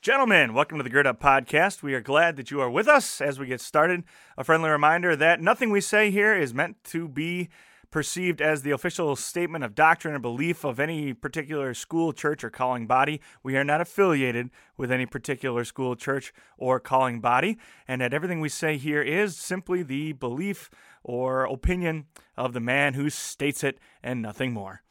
Gentlemen, welcome to the Gird Up Podcast. We are glad that you are with us as we get started. A friendly reminder that nothing we say here is meant to be perceived as the official statement of doctrine or belief of any particular school, church, or calling body. We are not affiliated with any particular school, church, or calling body, and that everything we say here is simply the belief or opinion of the man who states it and nothing more.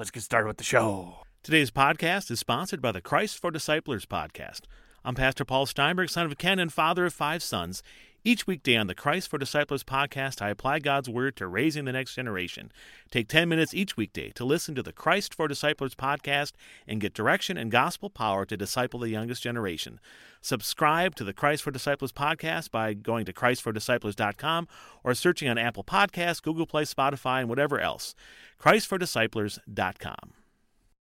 Let's get started with the show. Today's podcast is sponsored by the Christ for Disciplers podcast. I'm Pastor Paul Steinberg, son of Ken and father of five sons. Each weekday on the Christ for Disciplers podcast, I apply God's word to raising the next generation. Take 10 minutes each weekday to listen to the Christ for Disciplers podcast and get direction and gospel power to disciple the youngest generation. Subscribe to the Christ for Disciplers podcast by going to christfordisciplers.com or searching on Apple Podcasts, Google Play, Spotify, and whatever else. christfordisciplers.com.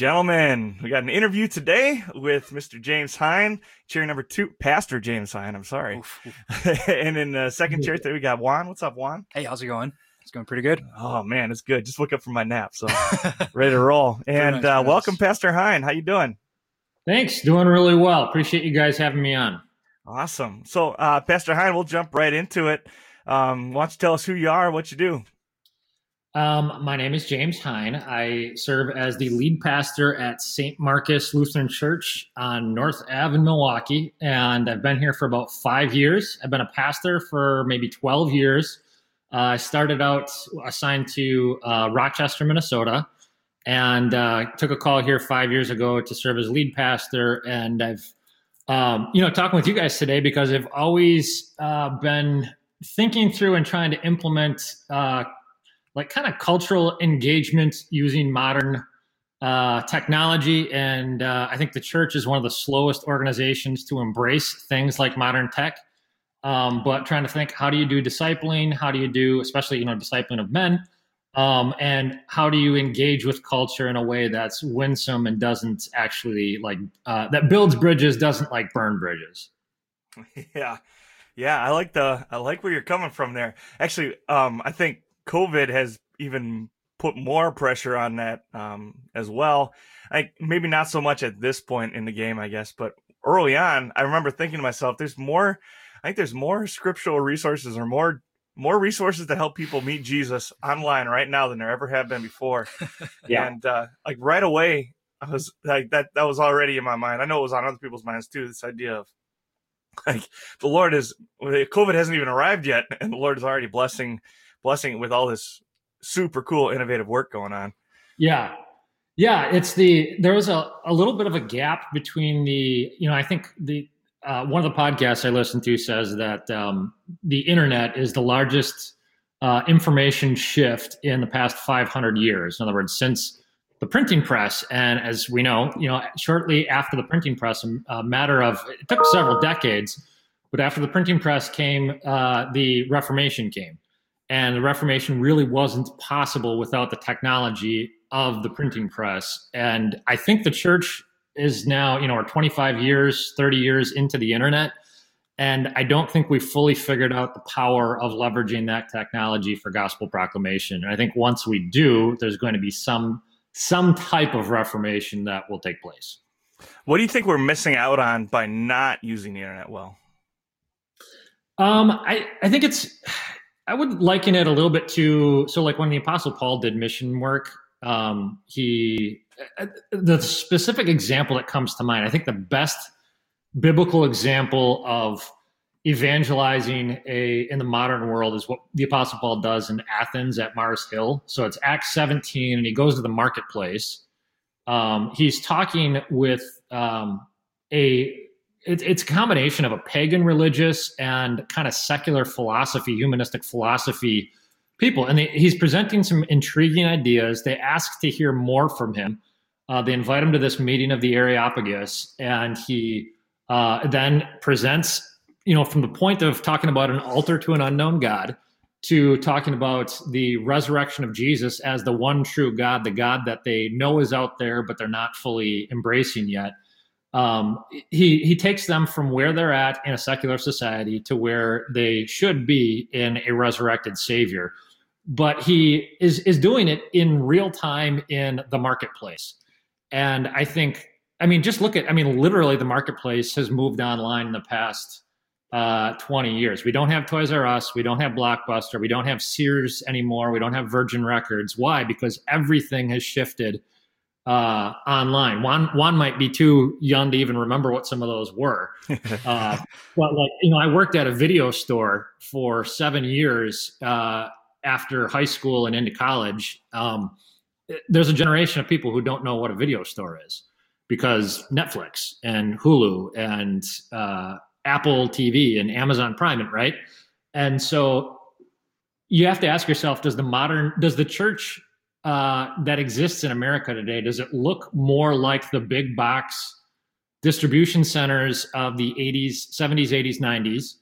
Gentlemen, we got an interview today with Mr. James Hine, chair number two, Pastor James Hine, I'm sorry. and in the second chair today, we got Juan. What's up, Juan? Hey, how's it going? It's going pretty good. Oh, man, it's good. Just woke up from my nap, so ready to roll. And nice, uh, very welcome. Pastor Hine. How you doing? Thanks. Doing really well. Appreciate you guys having me on. Awesome. So, uh, Pastor Hine, we'll jump right into it. Um, why don't you tell us who you are, what you do? Um, my name is James Hine. I serve as the lead pastor at St. Marcus Lutheran Church on North Ave in Milwaukee, and I've been here for about five years. I've been a pastor for maybe 12 years. Uh, I started out assigned to uh, Rochester, Minnesota, and uh, took a call here five years ago to serve as lead pastor. And I've, um, you know, talking with you guys today because I've always uh, been thinking through and trying to implement uh, like kind of cultural engagement using modern uh, technology. And uh, I think the church is one of the slowest organizations to embrace things like modern tech. Um, but trying to think, how do you do discipling? How do you do, especially you know, discipling of men? Um, and how do you engage with culture in a way that's winsome and doesn't actually like uh, that builds bridges, doesn't like burn bridges? yeah. Yeah, I like the I like where you're coming from there. Actually, um, I think COVID has even put more pressure on that um, as well. I maybe not so much at this point in the game, I guess, but early on, I remember thinking to myself, "There's more. I think there's more scriptural resources or more more resources to help people meet Jesus online right now than there ever have been before." Yeah. And uh, like right away, I was like that. That was already in my mind. I know it was on other people's minds too. This idea of like the Lord is COVID hasn't even arrived yet, and the Lord is already blessing blessing with all this super cool innovative work going on. Yeah. Yeah, it's the there was a, a little bit of a gap between the you know I think the uh, one of the podcasts I listen to says that um, the internet is the largest uh, information shift in the past 500 years. In other words, since the printing press, and as we know, you know, shortly after the printing press, a matter of it took several decades, but after the printing press came, uh, the Reformation came, and the Reformation really wasn't possible without the technology of the printing press. And I think the church is now, you know, we're 25 years, 30 years into the internet. And I don't think we've fully figured out the power of leveraging that technology for gospel proclamation. And I think once we do, there's going to be some some type of reformation that will take place. What do you think we're missing out on by not using the internet well? Um, I, I think it's, I would liken it a little bit to, so like when the Apostle Paul did mission work, um, he, uh, the specific example that comes to mind, I think the best biblical example of evangelizing a in the modern world is what the apostle paul does in athens at mars hill. So it's acts 17 and he goes to the marketplace. Um, he's talking with um, a it, it's a combination of a pagan religious and kind of secular philosophy humanistic philosophy people. And they, he's presenting some intriguing ideas. They ask to hear more from him. Uh, they invite him to this meeting of the Areopagus, and he uh, then presents, you know, from the point of talking about an altar to an unknown God to talking about the resurrection of Jesus as the one true God, the God that they know is out there, but they're not fully embracing yet. Um, he he takes them from where they're at in a secular society to where they should be in a resurrected Savior, but he is is doing it in real time in the marketplace, and I think I mean just look at I mean literally the marketplace has moved online in the past uh, 20 years. We don't have Toys R Us. We don't have Blockbuster. We don't have Sears anymore. We don't have Virgin Records. Why? Because everything has shifted uh, online. Juan Juan might be too young to even remember what some of those were. Uh, but like you know, I worked at a video store for seven years uh, after high school and into college. Um, there's a generation of people who don't know what a video store is because Netflix and Hulu and uh, Apple TV and Amazon Prime, right? And so you have to ask yourself: Does the modern, does the church uh, that exists in America today, does it look more like the big box distribution centers of the 80s, 70s, 80s, 90s?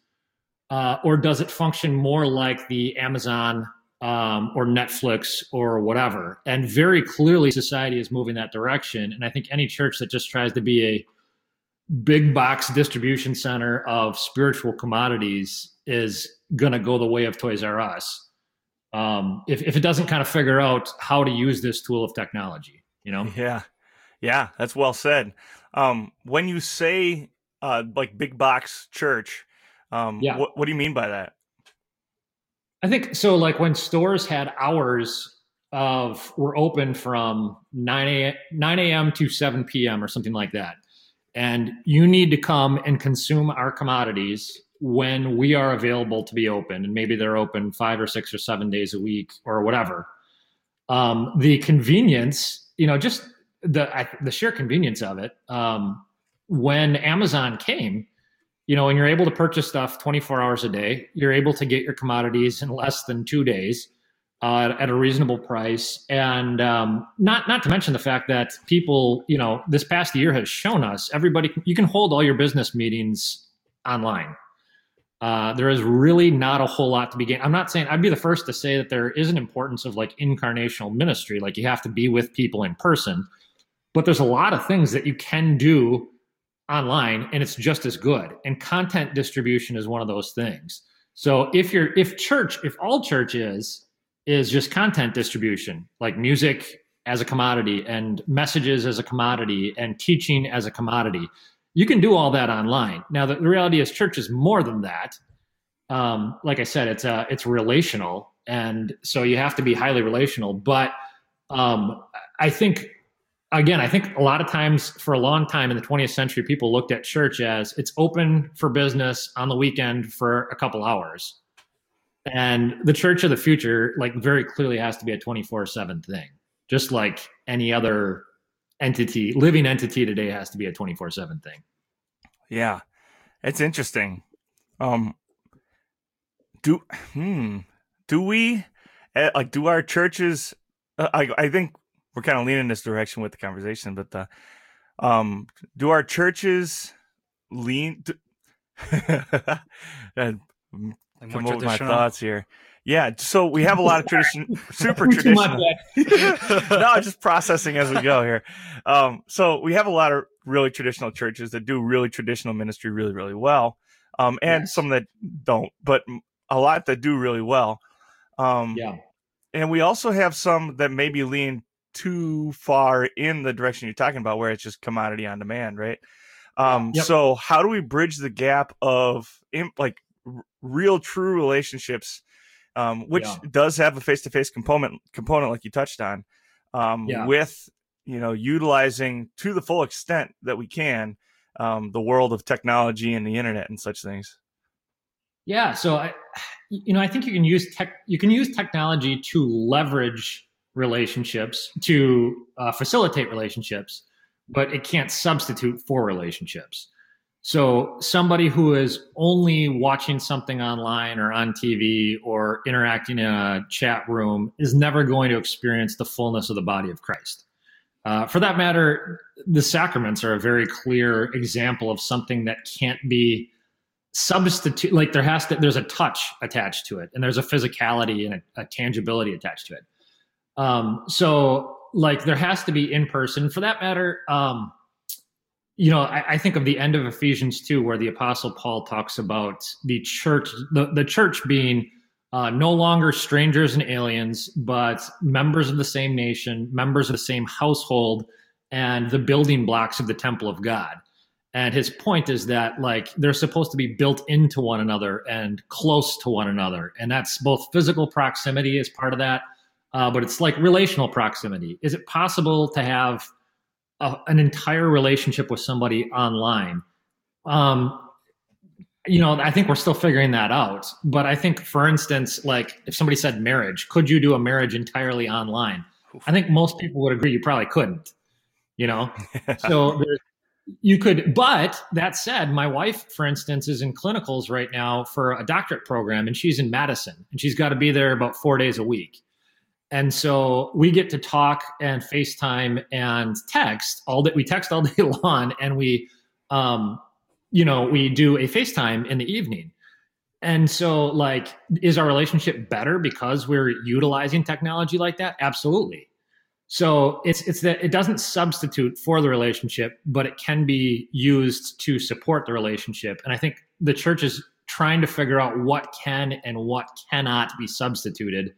Uh, or does it function more like the Amazon um, or Netflix or whatever? And very clearly, society is moving that direction. And I think any church that just tries to be a big box distribution center of spiritual commodities is going to go the way of Toys R Us. Um, if, if it doesn't kind of figure out how to use this tool of technology, you know? Yeah. Yeah. That's well said. Um, when you say, uh, like big box church, um, yeah. what, what do you mean by that? I think so. Like when stores had hours of were open from 9 a.m. 9 a.m. to 7 p.m. or something like that and you need to come and consume our commodities when we are available to be open and maybe they're open five or six or seven days a week or whatever um, the convenience you know just the the sheer convenience of it um, when amazon came you know and you're able to purchase stuff 24 hours a day you're able to get your commodities in less than two days uh, at a reasonable price, and um, not not to mention the fact that people, you know, this past year has shown us everybody you can hold all your business meetings online. Uh, there is really not a whole lot to be gained. I'm not saying I'd be the first to say that there is an importance of like incarnational ministry, like you have to be with people in person, but there's a lot of things that you can do online, and it's just as good. And content distribution is one of those things. So if you're if church, if all church is is just content distribution, like music as a commodity and messages as a commodity and teaching as a commodity. You can do all that online. Now, the, the reality is, church is more than that. Um, like I said, it's uh, it's relational, and so you have to be highly relational. But um, I think, again, I think a lot of times, for a long time in the 20th century, people looked at church as it's open for business on the weekend for a couple hours and the church of the future, like, very clearly has to be a 24 7 thing, just like any other entity, living entity today has to be a 24 7 thing. Yeah. It's interesting. Um, do, hmm, do we, eh, like, do our churches, uh, I, I think we're kind of leaning this direction with the conversation, but the, um, do our churches lean, to, like come up with my thoughts here. Yeah, so we have a lot of tradition, super traditional. no, just processing as we go here. Um, so we have a lot of really traditional churches that do really traditional ministry really, really well, um, and yes. some that don't, but a lot that do really well. Um, yeah, and we also have some that maybe lean too far in the direction you're talking about, where it's just commodity on demand, right? Um, yep. So how do we bridge the gap of like real true relationships um, which yeah. does have a face-to-face component component like you touched on um, yeah. with you know utilizing to the full extent that we can um, the world of technology and the internet and such things yeah so i you know i think you can use tech you can use technology to leverage relationships to uh, facilitate relationships but it can't substitute for relationships so somebody who is only watching something online or on TV or interacting in a chat room is never going to experience the fullness of the body of Christ. Uh, for that matter, the sacraments are a very clear example of something that can't be substitute. Like there has to, there's a touch attached to it, and there's a physicality and a, a tangibility attached to it. Um, so, like, there has to be in person. For that matter, um, you know, I, I, think of the end of Ephesians 2, where the Apostle Paul talks about the church, the, the church being uh, no longer strangers and aliens, but members of the same nation, members of the same household, and the building blocks of the temple of God. And his point is that like they're supposed to be built into one another and close to one another, and that's both physical proximity as part of that, uh, but it's like relational proximity. Is it possible to have a, an entire relationship with somebody online? Um, you know, I think we're still figuring that out. But I think, for instance, like if somebody said marriage, could you do a marriage entirely online? I think most people would agree you probably couldn't. You know, so you could. But that said, my wife, for instance, is in clinicals right now for a doctorate program, and she's in Madison, and she's got to be there about four days a week. And so we get to talk and FaceTime and text all that we text all day long, and we um, you know, we do a FaceTime in the evening. And so, like, is our relationship better because we're utilizing technology like that? Absolutely. So it's it's that it doesn't substitute for the relationship, but it can be used to support the relationship. And I think the church is trying to figure out what can and what cannot be substituted.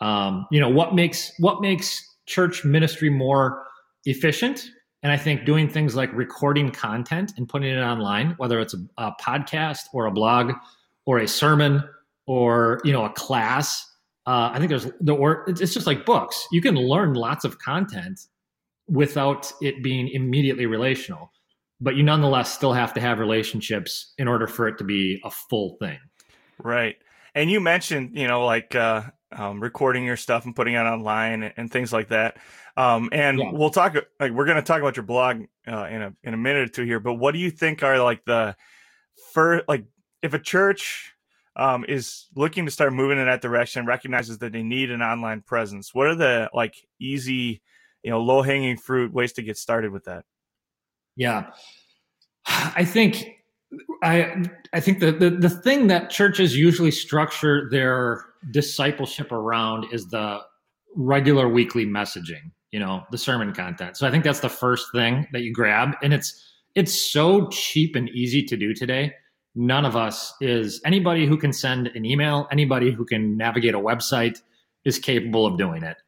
Um, you know, what makes what makes church ministry more efficient and I think doing things like recording content and putting it online, whether it's a, a podcast or a blog or a sermon or you know a class, uh, I think there's the or it's just like books. You can learn lots of content without it being immediately relational, but you nonetheless still have to have relationships in order for it to be a full thing. Right. And you mentioned, you know, like uh, um, recording your stuff and putting it online and, and things like that. Um, and yeah. we'll talk like we're going to talk about your blog uh, in a in a minute or two here. But what do you think are like the first like if a church um, is looking to start moving in that direction, recognizes that they need an online presence? What are the like easy, you know, low hanging fruit ways to get started with that? Yeah, I think I I think the, the the thing that churches usually structure their discipleship around is the regular weekly messaging you know the sermon content. So i think that's the first thing that you grab. And it's it's so cheap and easy to do today. None of us is anybody who can send an email anybody who can navigate a website is capable of doing it.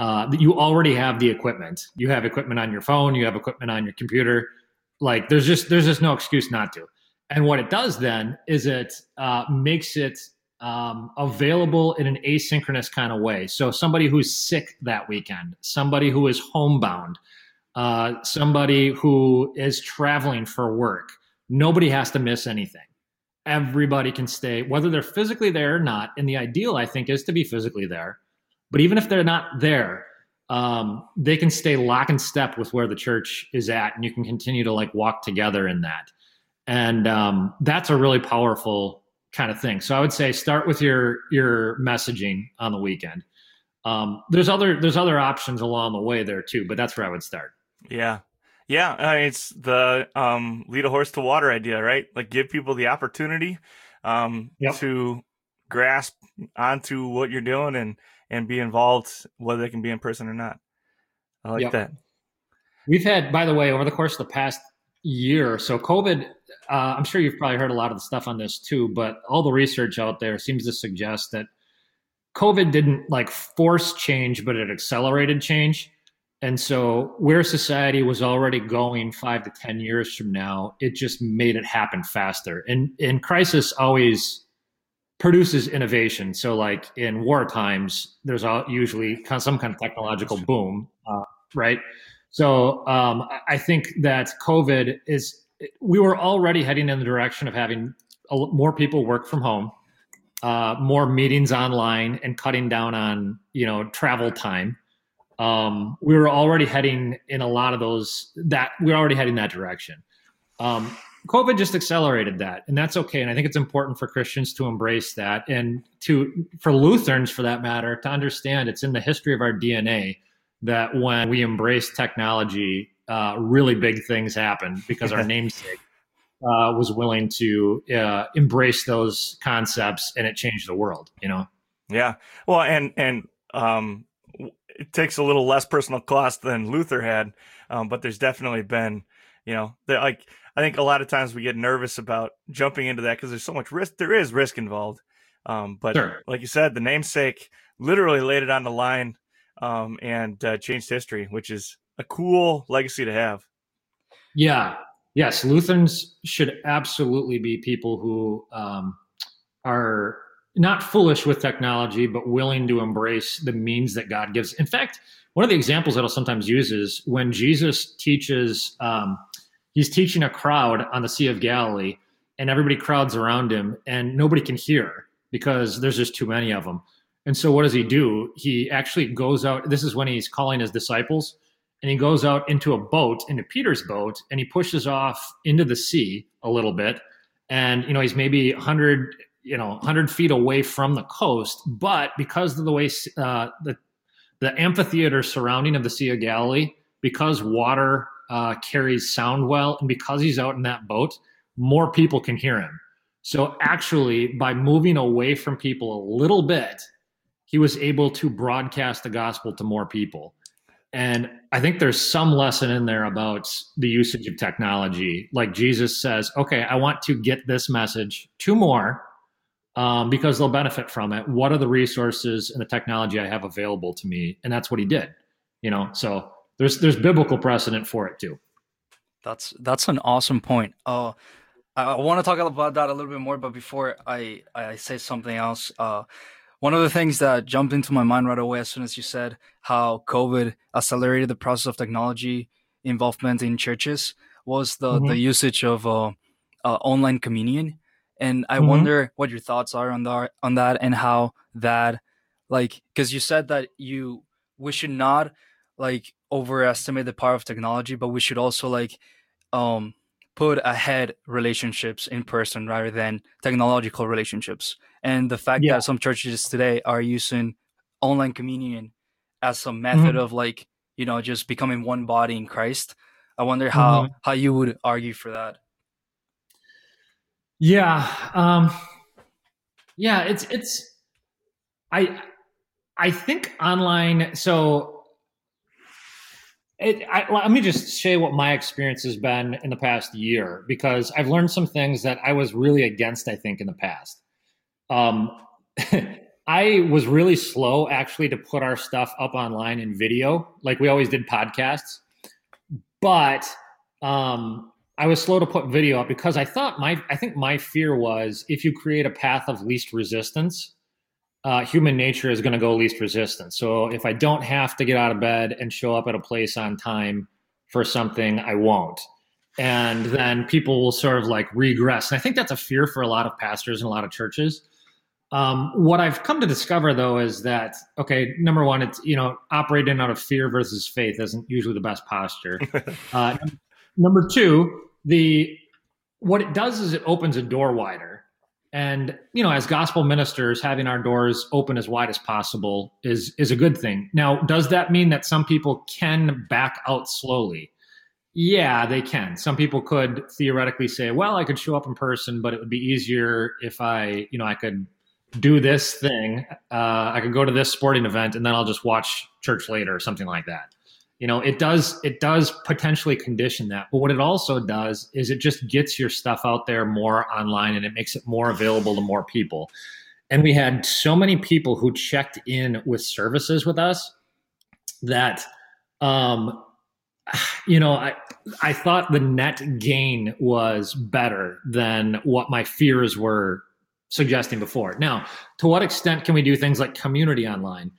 Uh, you already have the equipment. You have equipment on your phone. You have equipment on your computer. Like there's just there's just no excuse not to. And what it does then is it uh, makes it um, available in an asynchronous kind of way. So somebody who's sick that weekend, somebody who is homebound, uh, somebody who is traveling for work, nobody has to miss anything. Everybody can stay, whether they're physically there or not. And the ideal, I think, is to be physically there. But even if they're not there, um, they can stay lock and step with where the church is at, and you can continue to like walk together in that. And um, that's a really powerful kind of thing. So I would say start with your your messaging on the weekend. Um, there's other there's other options along the way there too, but that's where I would start. Yeah, yeah. Uh, it's the um, lead a horse to water idea, right? Like give people the opportunity um, yep. to grasp onto what you're doing and and be involved, whether they can be in person or not. I like yep. that. We've had, by the way, over the course of the past year. So COVID, uh, I'm sure you've probably heard a lot of the stuff on this too, but all the research out there seems to suggest that COVID didn't like force change, but it accelerated change. And so where society was already going five to 10 years from now, it just made it happen faster. And, and crisis always produces innovation. So like in war times, there's usually some kind of technological boom, uh, right? So um, I think that COVID is, we were already heading in the direction of having more people work from home, uh, more meetings online, and cutting down on you know travel time. Um, we were already heading in a lot of those that we are already heading that direction. Um, COVID just accelerated that, and that's okay. And I think it's important for Christians to embrace that, and to for Lutherans, for that matter, to understand it's in the history of our DNA that when we embrace technology, uh, really big things happen because our namesake uh, was willing to uh, embrace those concepts and it changed the world, you know? Yeah. Well, and, and, um, it takes a little less personal cost than Luther had. Um, but there's definitely been, you know, like, I think a lot of times we get nervous about jumping into that because there's so much risk. There is risk involved. Um, but sure. like you said, the namesake literally laid it on the line um, and uh, changed history, which is a cool legacy to have. Yeah. Yes. Lutherans should absolutely be people who um, are not foolish with technology, but willing to embrace the means that God gives. In fact, one of the examples that I'll sometimes use is when Jesus teaches, um, he's teaching a crowd on the Sea of Galilee, and everybody crowds around him, and nobody can hear because there's just too many of them. And so, what does he do? He actually goes out. This is when he's calling his disciples, and he goes out into a boat, into Peter's boat, and he pushes off into the sea a little bit. And you know, he's maybe 100 you know 100 feet away from the coast but because of the way uh, the the amphitheater surrounding of the sea of galilee because water uh, carries sound well and because he's out in that boat more people can hear him so actually by moving away from people a little bit he was able to broadcast the gospel to more people and I think there's some lesson in there about the usage of technology. Like Jesus says, okay, I want to get this message to more um, because they'll benefit from it. What are the resources and the technology I have available to me? And that's what he did. You know, so there's there's biblical precedent for it too. That's that's an awesome point. Uh, I, want to talk about that a little bit more, but before I I say something else, uh, one of the things that jumped into my mind right away as soon as you said how COVID accelerated the process of technology involvement in churches was the mm-hmm. the usage of uh, uh, online communion and I mm-hmm. wonder what your thoughts are on that on that and how that like because you said that you we should not like overestimate the power of technology, but we should also like um put ahead relationships in person rather than technological relationships. And the fact yeah. that some churches today are using online communion as a method mm-hmm. of like, you know, just becoming one body in Christ. I wonder how mm-hmm. how you would argue for that. Yeah. Um, yeah, it's it's I I think online so it, I, let me just say what my experience has been in the past year because I've learned some things that I was really against. I think in the past, um, I was really slow actually to put our stuff up online in video, like we always did podcasts. But um, I was slow to put video up because I thought my I think my fear was if you create a path of least resistance, uh, human nature is going to go least resistance. So if I don't have to get out of bed and show up at a place on time for something, I won't. And then people will sort of like regress. And I think that's a fear for a lot of pastors and a lot of churches. Um, what I've come to discover though is that okay, number one, it's you know operating out of fear versus faith isn't usually the best posture. Uh, number two, the what it does is it opens a door wider and you know as gospel ministers having our doors open as wide as possible is is a good thing. Now does that mean that some people can back out slowly? Yeah they can. Some people could theoretically say well i could show up in person but it would be easier if i you know i could do this thing. Uh, i could go to this sporting event and then i'll just watch church later or something like that you know it does it does potentially condition that. But what it also does is it just gets your stuff out there more online and it makes it more available to more people. And we had so many people who checked in with services with us that um you know i i thought the net gain was better than what my fears were suggesting before. Now to what extent can we do things like community online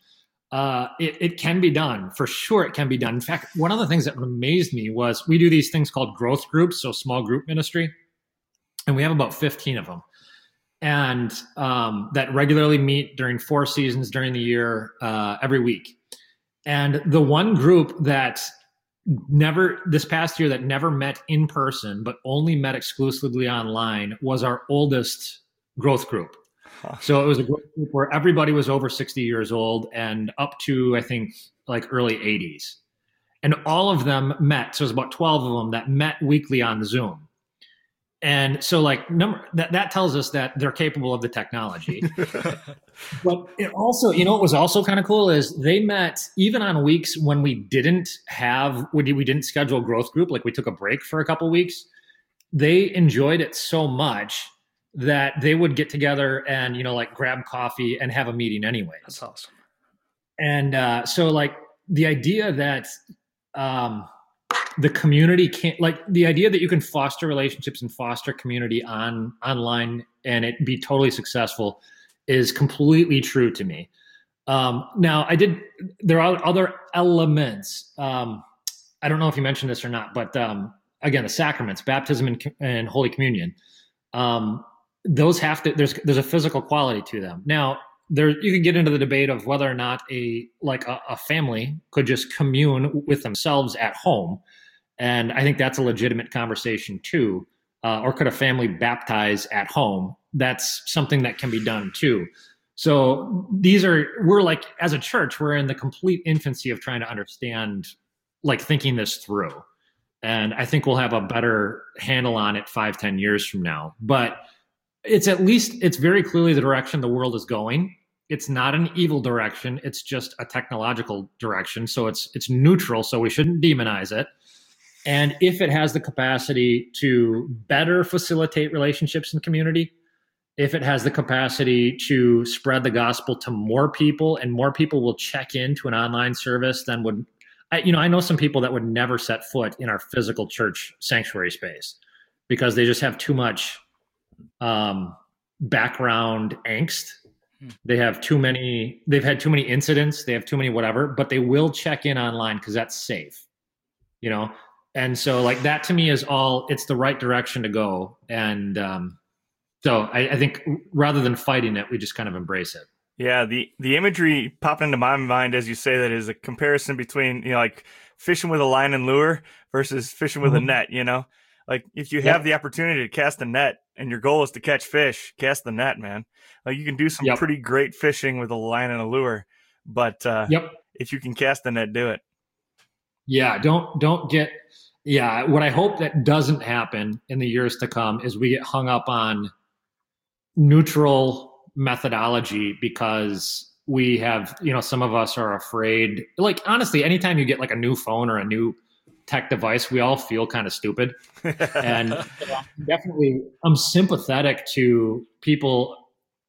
uh, it, it can be done for sure. It can be done. In fact, one of the things that amazed me was we do these things called growth groups, so small group ministry, and we have about 15 of them, and um, that regularly meet during four seasons during the year, uh, every week. And the one group that never this past year that never met in person but only met exclusively online was our oldest growth group so it was a group where everybody was over 60 years old and up to, I think, like early 80s. And all of them met. So it was about 12 of them that met weekly on Zoom. And so like number that, that tells us that they're capable of the technology. but it also, you know what was also kind of cool is they met even on weeks when we didn't have we, we didn't schedule a growth group, like we took a break for a couple weeks. They enjoyed it so much that they would get together and you know like grab coffee and have a meeting anyway. That's awesome. And uh, so like the idea that um, the community can't like the idea that you can foster relationships and foster community on online and it be totally successful is completely true to me. Um, now I did there are other elements. Um, I don't know if you mentioned this or not, but um, again, the sacraments, baptism and, and Holy Communion. Um, those have to there's there's a physical quality to them. Now there you could get into the debate of whether or not a like a, a family could just commune with themselves at home, and I think that's a legitimate conversation too. Uh, or could a family baptize at home? That's something that can be done too. So these are we're like as a church we're in the complete infancy of trying to understand like thinking this through and i think we'll have a better handle on it five ten years from now but it's at least it's very clearly the direction the world is going. It's not an evil direction. It's just a technological direction. So it's it's neutral so we shouldn't demonize it. And if it has the capacity to better facilitate relationships in community if it has the capacity to spread the gospel to more people and more people will check into an online service than would I, you know i know some people that would never set foot in our physical church sanctuary space because they just have too much um, background angst. Hmm. They have too many. They've had too many incidents. They have too many whatever. But they will check in online because that's safe. You know, and so like that to me is all. It's the right direction to go. And um, so I, I think rather than fighting it, we just kind of embrace it. Yeah, the the imagery popping into my mind as you say that is a comparison between you know like fishing with a line and lure versus fishing with mm-hmm. a net. You know, like if you have the opportunity to cast a net and your goal is to catch fish, cast the net, man. Like you can do some yep. pretty great fishing with a line and a lure, but uh, yep. if you can cast the net, do it. Yeah, don't don't get. Yeah, what I hope that doesn't happen in the years to come is we get hung up on neutral methodology because we have you know some of us are afraid like honestly anytime you get like a new phone or a new tech device, we all feel kind of stupid. and definitely, I'm sympathetic to people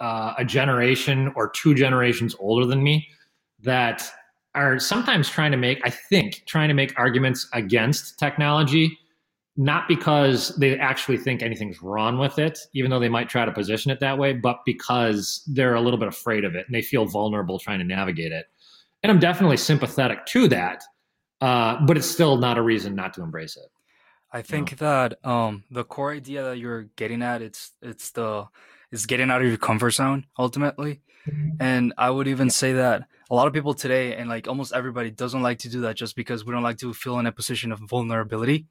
uh, a generation or two generations older than me that are sometimes trying to make, I think, trying to make arguments against technology, not because they actually think anything's wrong with it, even though they might try to position it that way, but because they're a little bit afraid of it and they feel vulnerable trying to navigate it. And I'm definitely sympathetic to that uh, but it's still not a reason not to embrace it. I think that um, the core idea that you're getting at it's it's the is getting out of your comfort zone ultimately, mm-hmm. and I would even say that a lot of people today and like almost everybody doesn't like to do that just because we don't like to feel in a position of vulnerability,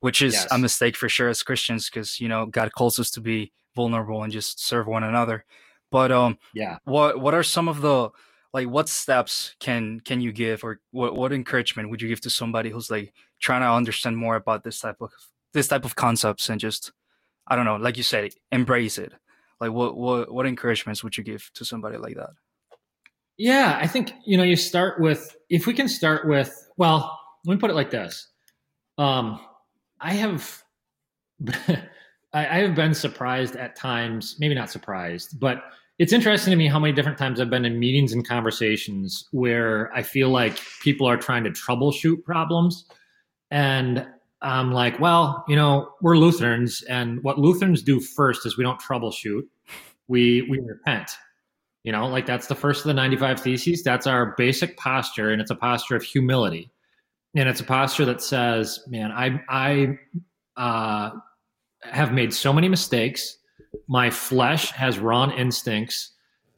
which is yes. a mistake for sure as Christians because you know God calls us to be vulnerable and just serve one another. But um, yeah, what what are some of the like what steps can can you give or what, what encouragement would you give to somebody who's like trying to understand more about this type of this type of concepts and just i don't know like you said embrace it? Like what what what encouragements would you give to somebody like that? Yeah i think you know you start with if we can start with well let me put it like this. Um i have I have been surprised at times maybe not surprised but it's interesting to me how many different times I've been in meetings and conversations where I feel like people are trying to troubleshoot problems. And I'm like, well, you know, we're Lutherans, and what Lutherans do first is we don't troubleshoot, we we repent. You know, like that's the first of the 95 theses. That's our basic posture, and it's a posture of humility. And it's a posture that says, man, I I uh, have made so many mistakes my flesh has wrong instincts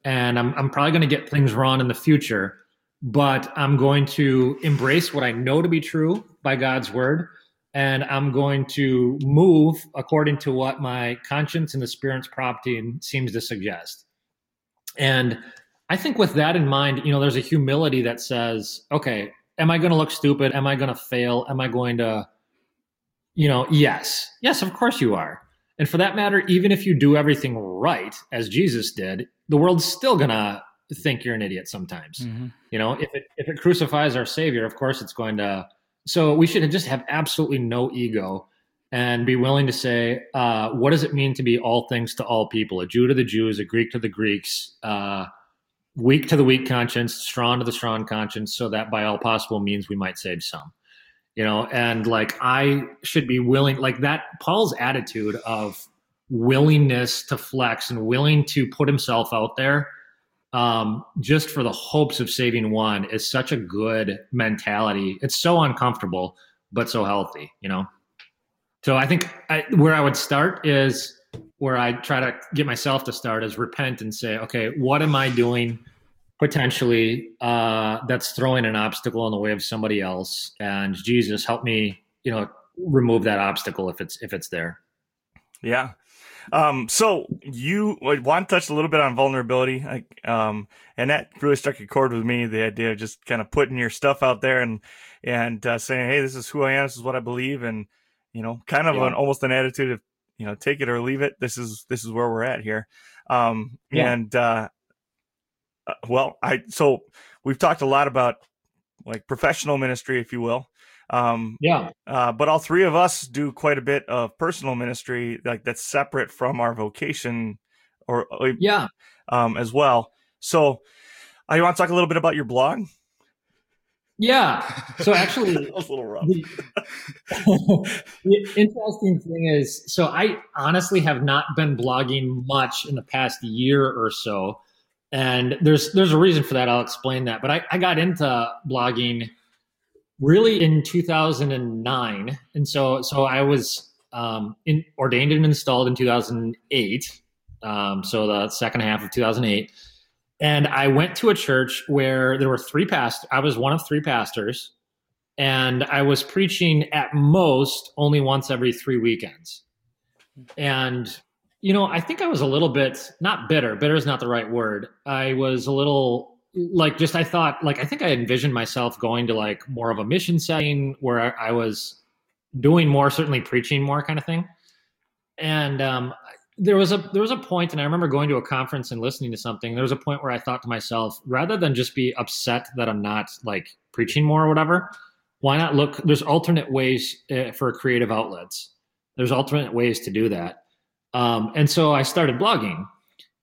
and I'm, I'm probably going to get things wrong in the future, but I'm going to embrace what I know to be true by God's word. And I'm going to move according to what my conscience and the spirit's prompting seems to suggest. And I think with that in mind, you know, there's a humility that says, okay, am I going to look stupid? Am I going to fail? Am I going to, you know, yes, yes, of course you are. And for that matter, even if you do everything right, as Jesus did, the world's still going to think you're an idiot sometimes. Mm-hmm. You know, if it, if it crucifies our Savior, of course it's going to. So we should just have absolutely no ego and be willing to say, uh, what does it mean to be all things to all people? A Jew to the Jews, a Greek to the Greeks, uh, weak to the weak conscience, strong to the strong conscience, so that by all possible means we might save some. You know, and like I should be willing, like that, Paul's attitude of willingness to flex and willing to put himself out there um, just for the hopes of saving one is such a good mentality. It's so uncomfortable, but so healthy, you know? So I think I, where I would start is where I try to get myself to start is repent and say, okay, what am I doing potentially uh, that's throwing an obstacle in the way of somebody else? And Jesus, help me, you know, remove that obstacle if it's if it's there. Yeah. Um, so you Juan touched a little bit on vulnerability, like, um, and that really struck a chord with me. The idea of just kind of putting your stuff out there and and uh, saying, "Hey, this is who I am. This is what I believe," and you know, kind of yeah. an almost an attitude of you know, take it or leave it. This is this is where we're at here. Um, yeah. and uh, uh, well, I so we've talked a lot about like professional ministry, if you will. Um, yeah. Uh, but all three of us do quite a bit of personal ministry, like that's separate from our vocation, or yeah, um, as well. So, I uh, want to talk a little bit about your blog. Yeah. So actually, that was a little rough. The, the, interesting thing is, so I honestly have not been blogging much in the past year or so, and there's there's a reason for that. I'll explain that. But I, I got into blogging really in 2009, and so so I was um, in, ordained and installed in 2008. Um, so the second half of 2008 and I went to a church where there were three pastors. I was one of three pastors, and I was preaching at most only once every three weekends. And you know, I think I was a little bit not bitter. Bitter is not the right word. I was a little like just I thought like I think I envisioned myself going to like more of a mission setting where I was doing more, certainly preaching more kind of thing. And um, there was a there was a point and i remember going to a conference and listening to something there was a point where i thought to myself rather than just be upset that i'm not like preaching more or whatever why not look there's alternate ways uh, for creative outlets there's alternate ways to do that um, and so i started blogging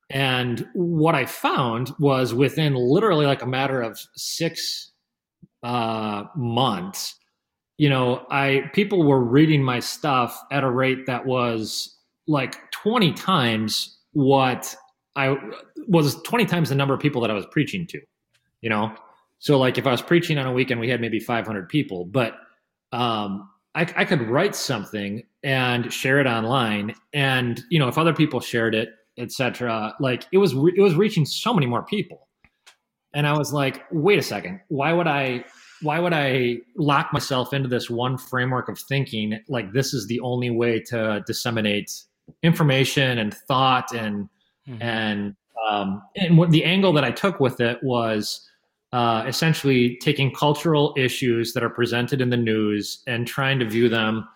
and what i found was within literally like a matter of six uh, months you know i people were reading my stuff at a rate that was like 20 times what I was 20 times the number of people that I was preaching to, you know? So like if I was preaching on a weekend, we had maybe 500 people, but um, I, I could write something and share it online. And, you know, if other people shared it, etc., like it was, re- it was reaching so many more people. And I was like, wait a second, why would I why would I lock myself into this one framework of thinking like this is the only way to disseminate information and thought and mm-hmm. and um, and what the angle that I took with it was uh, essentially taking cultural issues that are presented in the news and trying to view them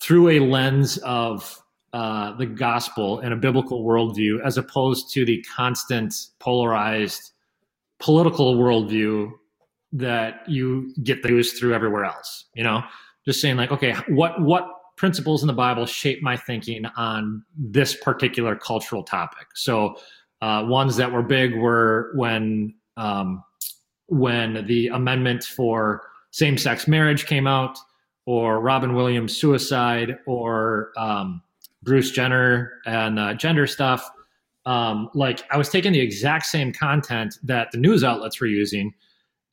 through a lens of uh, the gospel and a biblical worldview, as opposed to the constant polarized political worldview that you get the news through everywhere else. You know, just saying like, okay, what what principles in the Bible shape my thinking on this particular cultural topic. So, uh, ones that were big were when um, when the amendment for same-sex marriage came out, or Robin Williams' suicide, or um, Bruce Jenner and uh, gender stuff. Um, like I was taking the exact same content that the news outlets were using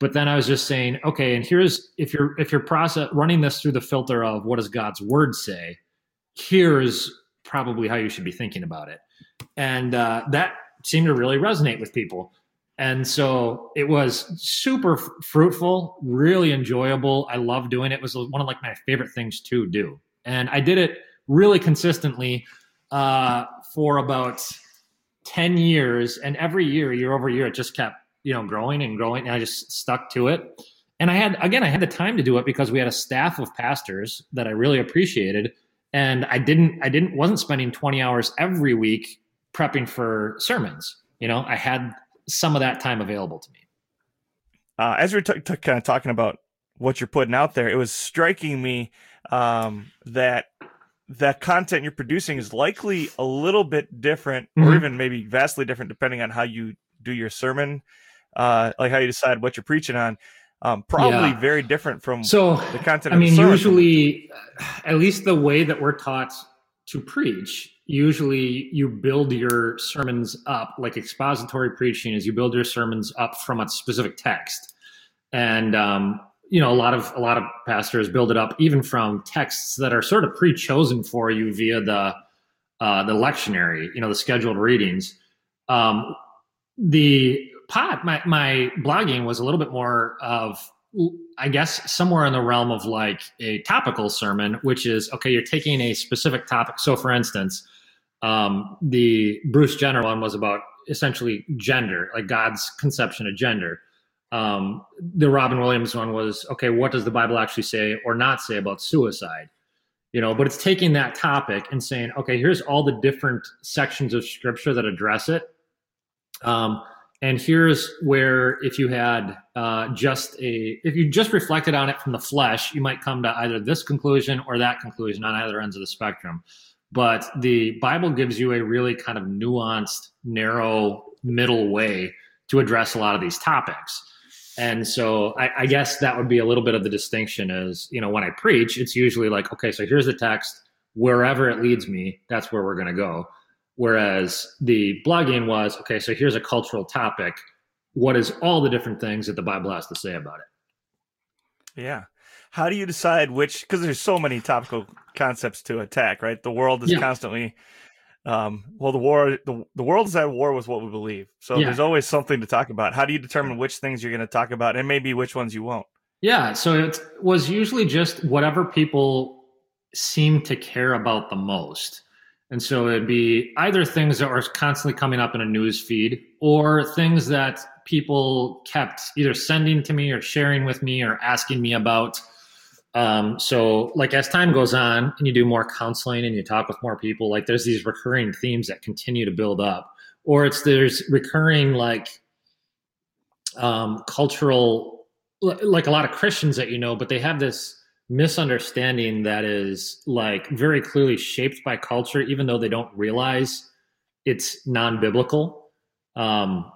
but then I was just saying, okay, and here's if you're if you're process running this through the filter of what does God's word say, here's probably how you should be thinking about it, and uh, that seemed to really resonate with people. And so it was super fruitful, really enjoyable. I love doing it. It was one of like my favorite things to do, and I did it really consistently uh, for about 10 years. And every year year over year it just kept you know growing and growing and i just stuck to it. And i had again i had the time to do it because we had a staff of pastors that i really appreciated. And i didn't i didn't wasn't spending 20 hours every week prepping for sermons. You know i had some of that time available to me uh, as we're t- t- kind of talking about what you're putting out there it was striking me um, that that content you're producing is likely a little bit different mm-hmm. or even maybe vastly different depending on how you do your sermon uh, like how you decide what you're preaching on um, probably yeah. very different from so the content. I mean, usually, at least the way that we're taught to preach, usually you build your sermons up like expository preaching is you build your sermons up from a specific text, and um, you know a lot of a lot of pastors build it up even from texts that are sort of pre-chosen for you via the uh, the lectionary, you know, the scheduled readings. Um, the pot, my, my blogging was a little bit more of, I guess, somewhere in the realm of like a topical sermon, which is okay, you're taking a specific topic. So, for instance, um, the Bruce Jenner one was about essentially gender, like God's conception of gender. Um, the Robin Williams one was okay, what does the Bible actually say or not say about suicide? You know, but it's taking that topic and saying, okay, here's all the different sections of scripture that address it. Um, and here's where if you had uh, just a if you just reflected on it from the flesh you might come to either this conclusion or that conclusion on either ends of the spectrum but the bible gives you a really kind of nuanced narrow middle way to address a lot of these topics and so I, I guess that would be a little bit of the distinction is you know when i preach it's usually like okay so here's the text wherever it leads me that's where we're going to go Whereas the blogging was okay, so here's a cultural topic. What is all the different things that the Bible has to say about it? Yeah. How do you decide which? Because there's so many topical concepts to attack, right? The world is yeah. constantly, um, well, the war, the, the world is at war with what we believe. So yeah. there's always something to talk about. How do you determine which things you're going to talk about and maybe which ones you won't? Yeah. So it was usually just whatever people seem to care about the most. And so it'd be either things that were constantly coming up in a news feed or things that people kept either sending to me or sharing with me or asking me about. Um, so, like as time goes on and you do more counseling and you talk with more people, like there's these recurring themes that continue to build up, or it's there's recurring like um, cultural, like a lot of Christians that you know, but they have this misunderstanding that is like very clearly shaped by culture, even though they don't realize it's non-biblical. Um,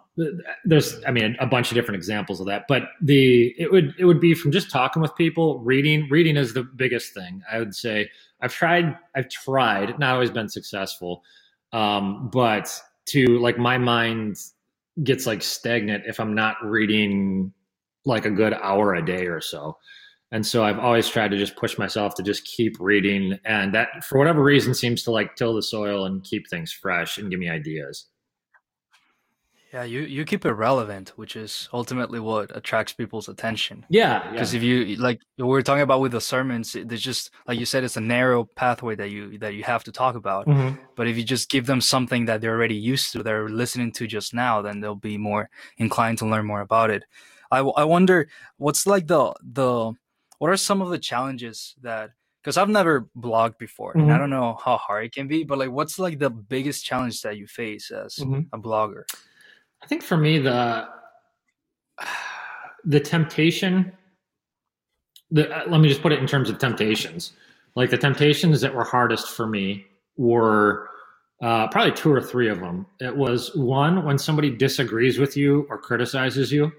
there's, I mean, a bunch of different examples of that, but the it would it would be from just talking with people, reading. Reading is the biggest thing. I would say I've tried, I've tried, not always been successful, um, but to like my mind gets like stagnant if I'm not reading like a good hour a day or so. And so I've always tried to just push myself to just keep reading. And that, for whatever reason, seems to like till the soil and keep things fresh and give me ideas. Yeah, you, you keep it relevant, which is ultimately what attracts people's attention. Yeah. Because yeah. if you like we we're talking about with the sermons, there's just like you said, it's a narrow pathway that you that you have to talk about. Mm-hmm. But if you just give them something that they're already used to, they're listening to just now, then they'll be more inclined to learn more about it. I, I wonder what's like the the what are some of the challenges that because I've never blogged before mm-hmm. and I mm-hmm. don't know how hard it can be, but like what's like the biggest challenge that you face as mm-hmm. a blogger? I think for me the the temptation the uh, let me just put it in terms of temptations. Like the temptations that were hardest for me were uh, probably two or three of them. It was one when somebody disagrees with you or criticizes you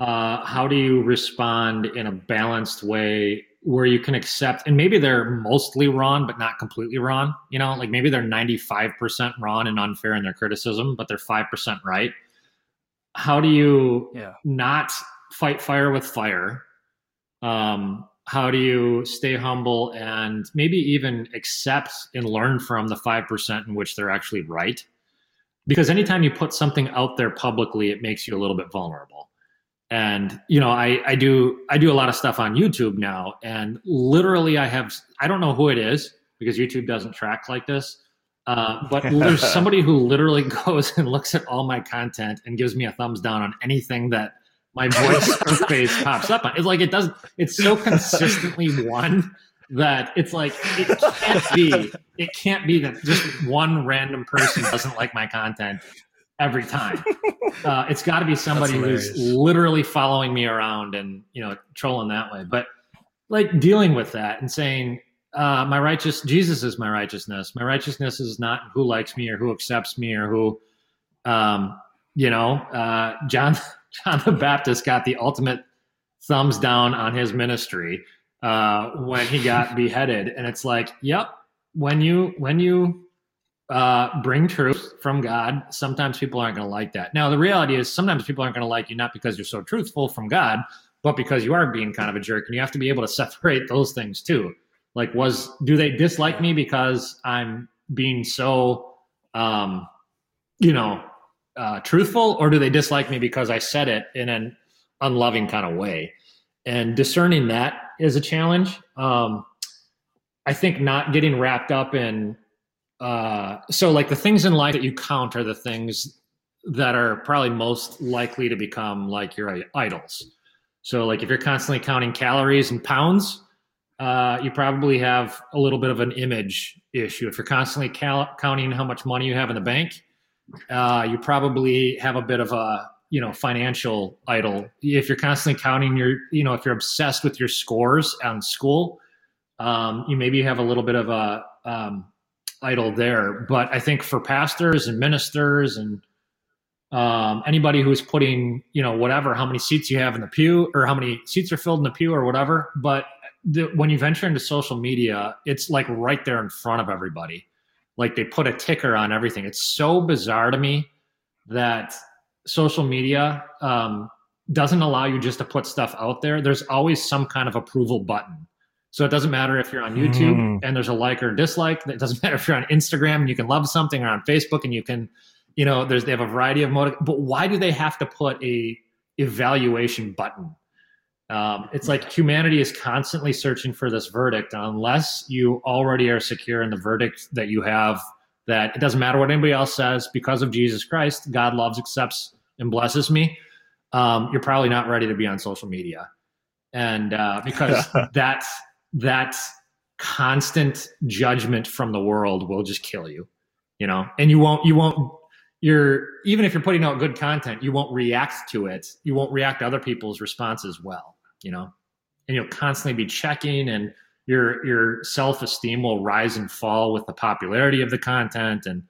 uh, how do you respond in a balanced way where you can accept and maybe they're mostly wrong but not completely wrong you know like maybe they're 95% wrong and unfair in their criticism but they're 5% right. How do you yeah. not fight fire with fire? Um, how do you stay humble and maybe even accept and learn from the 5% in which they're actually right? Because anytime you put something out there publicly it makes you a little bit vulnerable and you know I, I do i do a lot of stuff on youtube now and literally i have i don't know who it is because youtube doesn't track like this Uh, but there's somebody who literally goes and looks at all my content and gives me a thumbs down on anything that my voice or face pops up on. It's like it doesn't. It's so consistently one that it's like it can't be. It can't be that just one random person doesn't like my content every time. Uh, it's got to be somebody who's literally following me around and you know trolling that way. But like dealing with that and saying, uh, my righteous Jesus is my righteousness. My righteousness is not who likes me or who accepts me or who, um, you know, uh, John John the Baptist got the ultimate thumbs down on his ministry uh, when he got beheaded, and it's like, yep, when you when you uh, bring truth from God, sometimes people aren't going to like that. Now, the reality is, sometimes people aren't going to like you not because you're so truthful from God, but because you are being kind of a jerk, and you have to be able to separate those things too. Like, was do they dislike me because I'm being so, um, you know, uh, truthful, or do they dislike me because I said it in an unloving kind of way? And discerning that is a challenge. Um, I think not getting wrapped up in uh, so like the things in life that you count are the things that are probably most likely to become like your idols. So like if you're constantly counting calories and pounds, uh, you probably have a little bit of an image issue. If you're constantly cal- counting how much money you have in the bank, uh, you probably have a bit of a you know financial idol. If you're constantly counting your, you know, if you're obsessed with your scores on school, um, you maybe have a little bit of a um, idol there. But I think for pastors and ministers and um, anybody who's putting, you know, whatever, how many seats you have in the pew or how many seats are filled in the pew or whatever. But the, when you venture into social media, it's like right there in front of everybody. Like they put a ticker on everything. It's so bizarre to me that social media um, doesn't allow you just to put stuff out there. There's always some kind of approval button. So it doesn't matter if you're on YouTube mm. and there's a like or dislike. It doesn't matter if you're on Instagram and you can love something or on Facebook and you can, you know, there's they have a variety of motive. But why do they have to put a evaluation button? Um, it's like humanity is constantly searching for this verdict unless you already are secure in the verdict that you have that it doesn't matter what anybody else says because of Jesus Christ, God loves, accepts, and blesses me. Um, you're probably not ready to be on social media. And uh, because that that constant judgment from the world will just kill you, you know, and you won't, you won't, you're, even if you're putting out good content, you won't react to it. You won't react to other people's responses well you know, and you'll constantly be checking and your your self-esteem will rise and fall with the popularity of the content and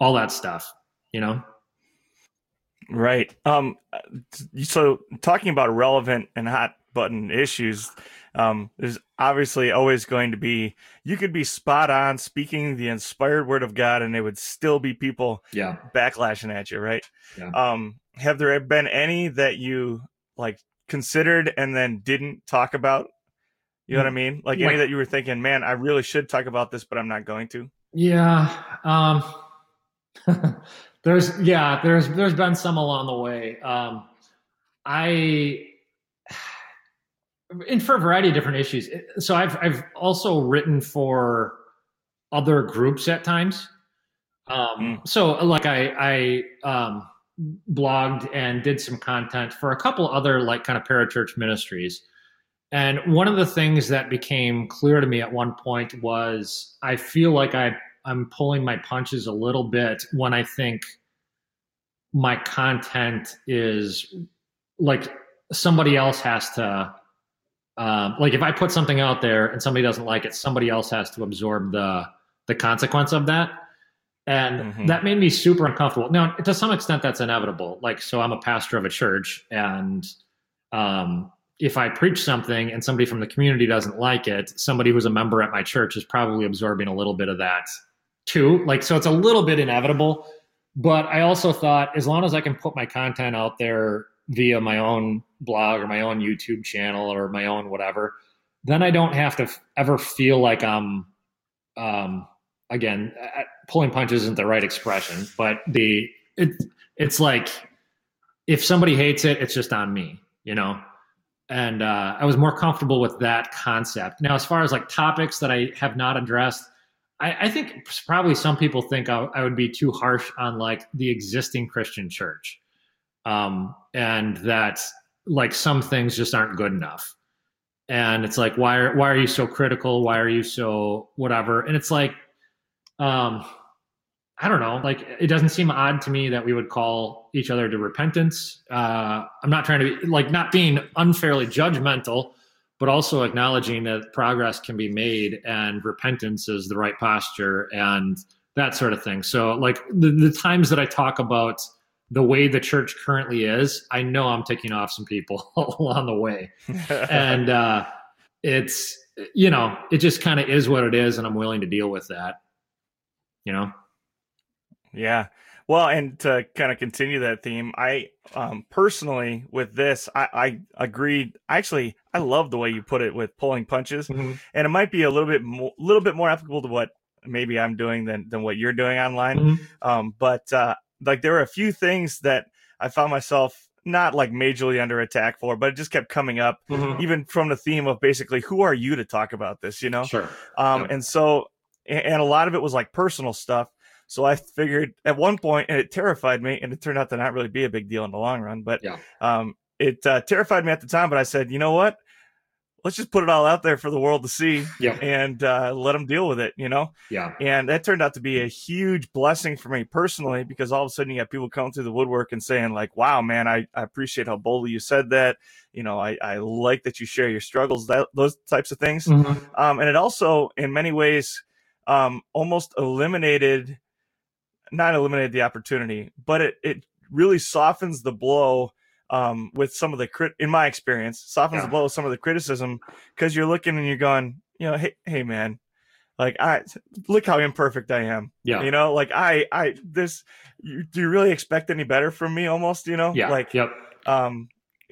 all that stuff, you know. Right. Um so talking about relevant and hot button issues, um, there's obviously always going to be you could be spot on speaking the inspired word of God and it would still be people yeah backlashing at you, right? Yeah. Um have there been any that you like considered and then didn't talk about? You know what I mean? Like any that you were thinking, man, I really should talk about this, but I'm not going to. Yeah. Um, there's yeah, there's there's been some along the way. Um, I and for a variety of different issues. So I've I've also written for other groups at times. Um, mm. So like I I um, blogged and did some content for a couple other like kind of parachurch ministries. And one of the things that became clear to me at one point was I feel like I I'm pulling my punches a little bit when I think my content is like somebody else has to um, like if I put something out there and somebody doesn't like it, somebody else has to absorb the the consequence of that. And mm-hmm. that made me super uncomfortable. Now to some extent that's inevitable. Like so i'm a pastor of a church and um, if i preach something and somebody from the community doesn't like it somebody who's a member at my church is probably absorbing a little bit of that too. Like so it's a little bit inevitable. But i also thought as long as i can put my content out there via my own blog or my own youtube channel or my own whatever then i don't have to f- ever feel like i'm um, again, pulling punches isn't the right expression, but the it it's like if somebody hates it, it's just on me, you know. And uh, I was more comfortable with that concept. Now, as far as like topics that I have not addressed, I, I think probably some people think I, I, would be too harsh on like the existing Christian church, um, and that like some things just aren't good enough. And it's like, why are why are you so critical? Why are you so whatever? And it's like, um, I don't know. Like, it doesn't seem odd to me that we would call each other to repentance. Uh, I'm not trying to be like not being unfairly judgmental, but also acknowledging that progress can be made and repentance is the right posture and that sort of thing. So, like the, the times that I talk about the way the church currently is, I know I'm taking off some people along the way, and uh, it's you know it just kind of is what it is, and I'm willing to deal with that. You know. Yeah. Well, and to kind of continue that theme, I um, personally with this, I, I agreed. Actually, I love the way you put it with pulling punches, mm-hmm. and it might be a little bit more, little bit more applicable to what maybe I'm doing than than what you're doing online. Mm-hmm. Um, but uh, like there were a few things that I found myself not like majorly under attack for, but it just kept coming up, mm-hmm. even from the theme of basically who are you to talk about this, you know? Sure. Um, and so, and a lot of it was like personal stuff so I figured at one point, and it terrified me, and it turned out to not really be a big deal in the long run. But yeah. um, it uh, terrified me at the time. But I said, you know what? Let's just put it all out there for the world to see, yeah. and uh, let them deal with it. You know, yeah. And that turned out to be a huge blessing for me personally because all of a sudden you have people coming through the woodwork and saying like, "Wow, man, I, I appreciate how boldly you said that." You know, I, I like that you share your struggles, that those types of things. Mm-hmm. Um, and it also, in many ways, um, almost eliminated not eliminated the opportunity, but it it really softens the blow um, with some of the crit. In my experience, softens yeah. the blow with some of the criticism because you're looking and you're going, you know, hey, hey, man, like I look how imperfect I am. Yeah, you know, like I I this. You, do you really expect any better from me? Almost, you know, yeah, like yep. Um,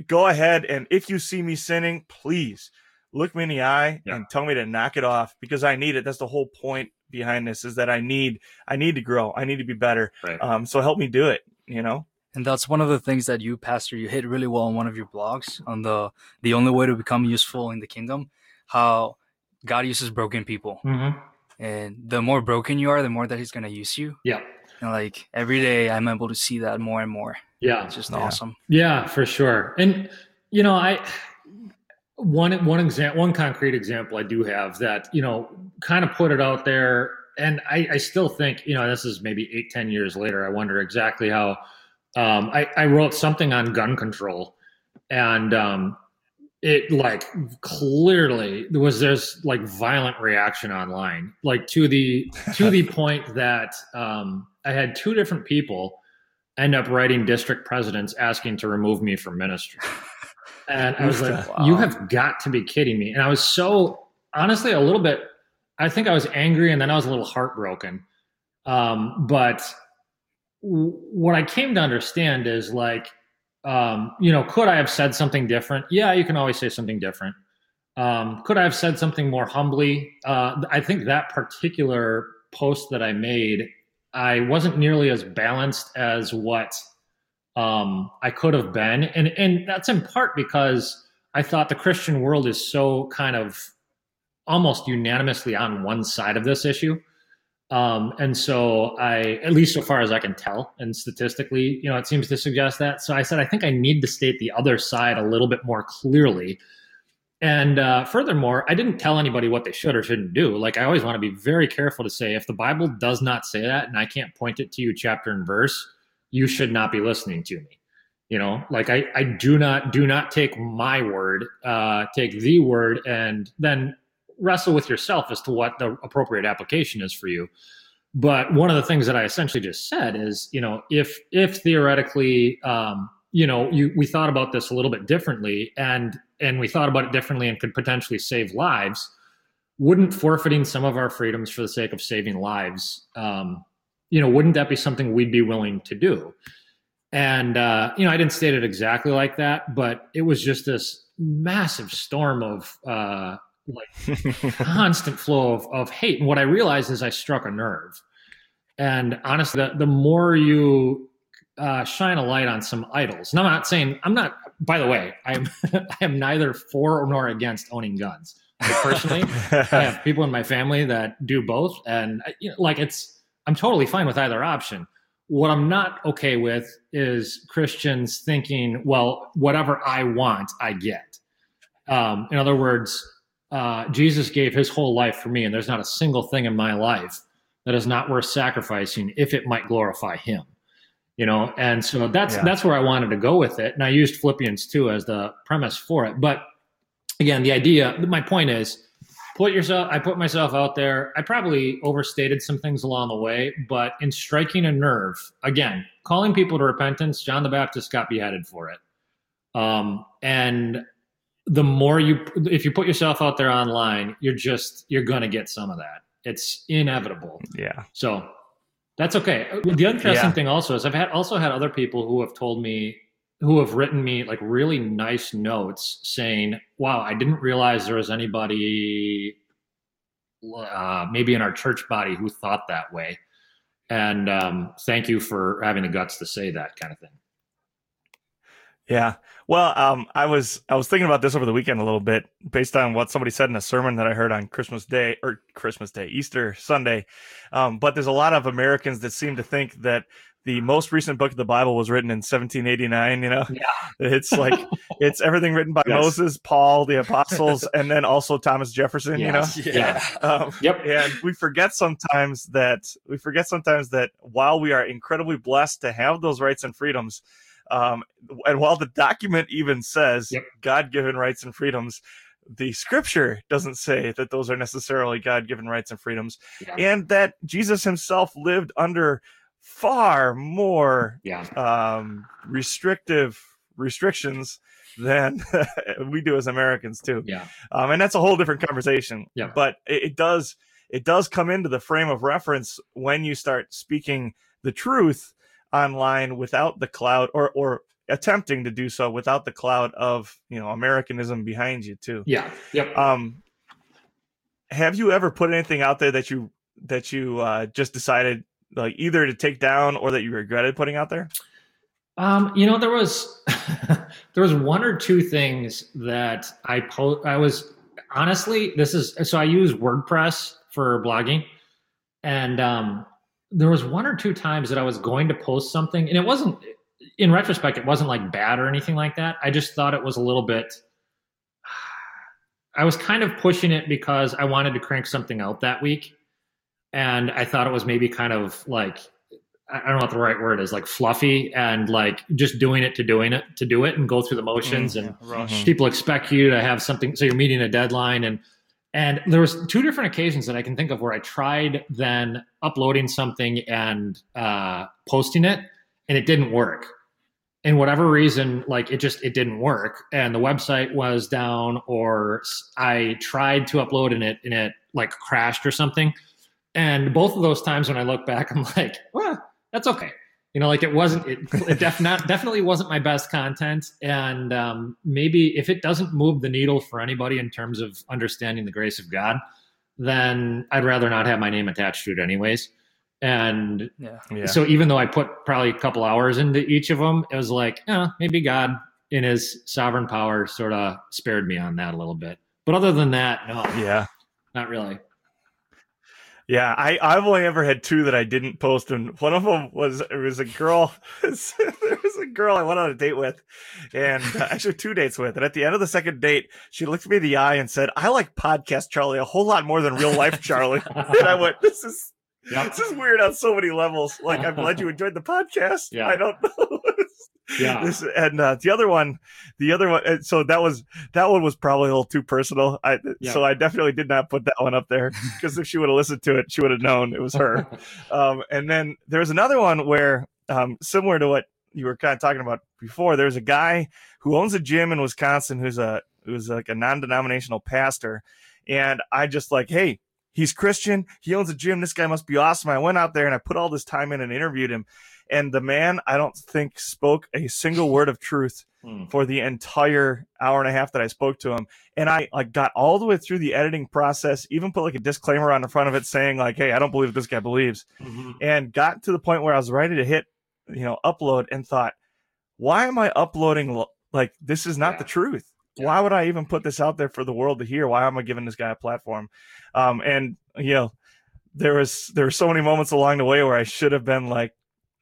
go ahead and if you see me sinning, please look me in the eye yeah. and tell me to knock it off because I need it. That's the whole point behind this is that I need I need to grow. I need to be better. Right. Um, so help me do it. You know. And that's one of the things that you, Pastor, you hit really well on one of your blogs on the the only way to become useful in the kingdom. How God uses broken people, mm-hmm. and the more broken you are, the more that He's going to use you. Yeah. And like every day, I'm able to see that more and more. Yeah, it's just yeah. awesome. Yeah, for sure. And you know, I one one example one concrete example i do have that you know kind of put it out there and i, I still think you know this is maybe eight ten years later i wonder exactly how um, I, I wrote something on gun control and um, it like clearly there was this like violent reaction online like to the to the point that um, i had two different people end up writing district presidents asking to remove me from ministry and I was like, wow. you have got to be kidding me. And I was so honestly a little bit, I think I was angry and then I was a little heartbroken. Um, but what I came to understand is like, um, you know, could I have said something different? Yeah, you can always say something different. Um, could I have said something more humbly? Uh, I think that particular post that I made, I wasn't nearly as balanced as what um, I could have been, and and that's in part because I thought the Christian world is so kind of almost unanimously on one side of this issue. Um, and so I, at least so far as I can tell, and statistically, you know, it seems to suggest that. So I said, I think I need to state the other side a little bit more clearly. And uh, furthermore, I didn't tell anybody what they should or shouldn't do. Like I always want to be very careful to say if the Bible does not say that, and I can't point it to you chapter and verse, you should not be listening to me you know like i i do not do not take my word uh take the word and then wrestle with yourself as to what the appropriate application is for you but one of the things that i essentially just said is you know if if theoretically um you know you we thought about this a little bit differently and and we thought about it differently and could potentially save lives wouldn't forfeiting some of our freedoms for the sake of saving lives um you know, wouldn't that be something we'd be willing to do? And, uh, you know, I didn't state it exactly like that, but it was just this massive storm of, uh, like constant flow of, of hate. And what I realized is I struck a nerve. And honestly, the, the more you uh, shine a light on some idols, and I'm not saying, I'm not, by the way, I'm, I am neither for nor against owning guns. Like, personally, I have people in my family that do both, and you know, like it's I'm totally fine with either option. What I'm not okay with is Christians thinking, well, whatever I want, I get. Um, in other words, uh, Jesus gave his whole life for me, and there's not a single thing in my life that is not worth sacrificing if it might glorify him. You know, and so that's Yeah. that's where I wanted to go with it. And I used Philippians 2 as the premise for it. But again, the idea, my point is put yourself I put myself out there. I probably overstated some things along the way, but in striking a nerve, again, calling people to repentance, John the Baptist got beheaded for it. Um, and the more you if you put yourself out there online, you're just you're gonna get some of that. It's inevitable. yeah. So that's okay. The interesting Yeah. thing also is I've had also had other people who have told me who have written me like really nice notes saying, "Wow, I didn't realize there was anybody uh, maybe in our church body who thought that way." And um, thank you for having the guts to say that kind of thing. Yeah. Well, um, I was I was thinking about this over the weekend a little bit, based on what somebody said in a sermon that I heard on Christmas Day or Christmas Day, Easter Sunday. Um, but there's a lot of Americans that seem to think that the most recent book of the Bible was written in 1789. You know, Yeah. it's like it's everything written by Yes. Moses, Paul, the apostles, and then also Thomas Jefferson. You know, Yeah. um, Yep. and we forget sometimes that we forget sometimes that while we are incredibly blessed to have those rights and freedoms, um, and while the document even says Yep. God-given rights and freedoms, the scripture doesn't say that those are necessarily God-given rights and freedoms, Yeah. and that Jesus himself lived under far more Yeah. um, restrictive restrictions than we do as Americans too Yeah. um, and that's a whole different conversation. Yeah. But it, it does it does come into the frame of reference when you start speaking the truth online without the cloud or or attempting to do so without the cloud of you know Americanism behind you too. Yeah. Yep. Um, have you ever put anything out there that you that you uh, just decided like either to take down or that you regretted putting out there? Um, you know, there was there was one or two things that I po- I was honestly this is so I use WordPress for blogging, and um, there was one or two times that I was going to post something, and it wasn't in retrospect, it wasn't like bad or anything like that. I just thought it was a little bit. I was kind of pushing it because I wanted to crank something out that week, and I thought it was maybe kind of like I don't know what the right word is, like fluffy and like just doing it to doing it to do it and go through the motions mm-hmm. and Rush. Mm-hmm. people expect you to have something so you're meeting a deadline and and there was two different occasions that I can think of where I tried then uploading something and uh, posting it and it didn't work. And whatever reason, like it just it didn't work, and the website was down, or I tried to upload and it and it like crashed or something. And both of those times when I look back, I'm like, well, that's okay. You know, like it wasn't, it, it def- not, definitely wasn't my best content. And um, maybe if it doesn't move the needle for anybody in terms of understanding the grace of God, then I'd rather not have my name attached to it, anyways. And Yeah. Yeah. so even though I put probably a couple hours into each of them, it was like, eh, maybe God in his sovereign power sort of spared me on that a little bit. But other than that, no, yeah. not really. Yeah, I I've only ever had two that I didn't post, and one of them was it was a girl. there was a girl I went on a date with, and uh, actually two dates with. And at the end of the second date, she looked me in the eye and said, "I like podcast Charlie a whole lot more than real life Charlie." and I went, "This is Yep. this is weird on so many levels. Like I'm glad you enjoyed the podcast. Yeah. I don't know." Yeah. This, and uh, the other one, the other one. So that was that one was probably a little too personal. I Yeah. so I definitely did not put that one up there because if she would have listened to it, she would have known it was her. um, and then there was another one where, um, similar to what you were kind of talking about before, there's a guy who owns a gym in Wisconsin who's a who's like a non-denominational pastor, and I just like, hey, he's Christian, he owns a gym, this guy must be awesome. I went out there and I put all this time in and interviewed him, and the man I don't think spoke a single word of truth Hmm. for the entire hour and a half that I spoke to him. And I like got all the way through the editing process, even put like a disclaimer on the front of it saying like, Hey, I don't believe this guy believes Mhm. and got to the point where I was ready to hit, you know, upload and thought, why am I uploading? lo- Like, this is not Yeah. the truth. why would I even put this out there for the world to hear? Why am I giving this guy a platform? Um, and you know, there was there were so many moments along the way where I should have been like,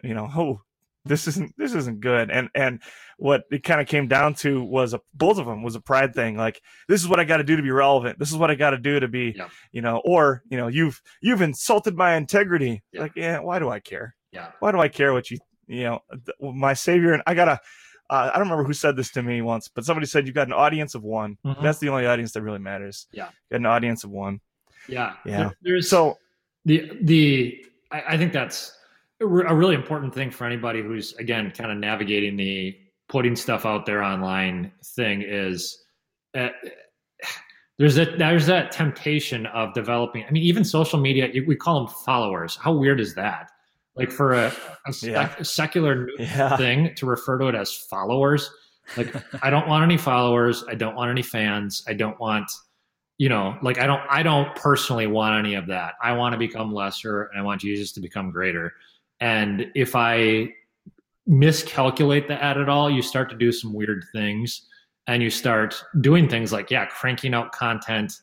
you know, oh, this isn't this isn't good. And and what it kind of came down to was a both of them was a pride thing. Like this is what I got to do to be relevant. This is what I got to do to be, yeah. you know, or you know, you've you've insulted my integrity. Yeah. Like, yeah, why do I care? Yeah, why do I care what you you know, my savior and I gotta. Uh, I don't remember who said this to me once, but somebody said you've got an audience of one. Mm-hmm. That's the only audience that really matters. Yeah, got an audience of one. Yeah, yeah. There's so the the I, I think that's a really important thing for anybody who's again kind of navigating the putting stuff out there online thing is uh, there's that there's that temptation of developing i mean even social media we call them followers. How weird is that? Like for a, a, yeah. a secular yeah. thing to refer to it as followers like i don't want any followers. I don't want any fans. I don't want you know like i don't i don't personally want any of that. I want to become lesser and i want jesus to become greater and if i miscalculate that at all you start to do some weird things and you start doing things like yeah cranking out content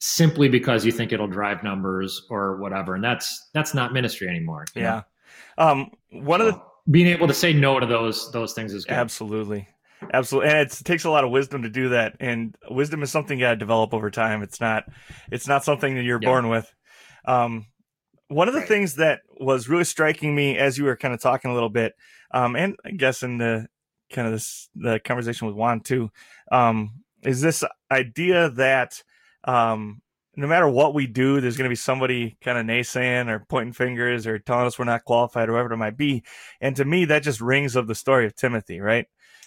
simply because you think it'll drive numbers or whatever. And that's that's not ministry anymore yeah. um one so of the being able to say no to those those things is good. absolutely. Absolutely and it takes a lot of wisdom to do that. And wisdom is something you got to develop over time. It's not it's not something that you're yeah. born with. Um one of the right. things that was really striking me as you were kind of talking a little bit um and i guess in the kind of this the conversation with juan too um is this idea that um, no matter what we do, there's going to be somebody kind of naysaying or pointing fingers or telling us we're not qualified or whatever it might be. And to me, that just rings of the story of Timothy, right?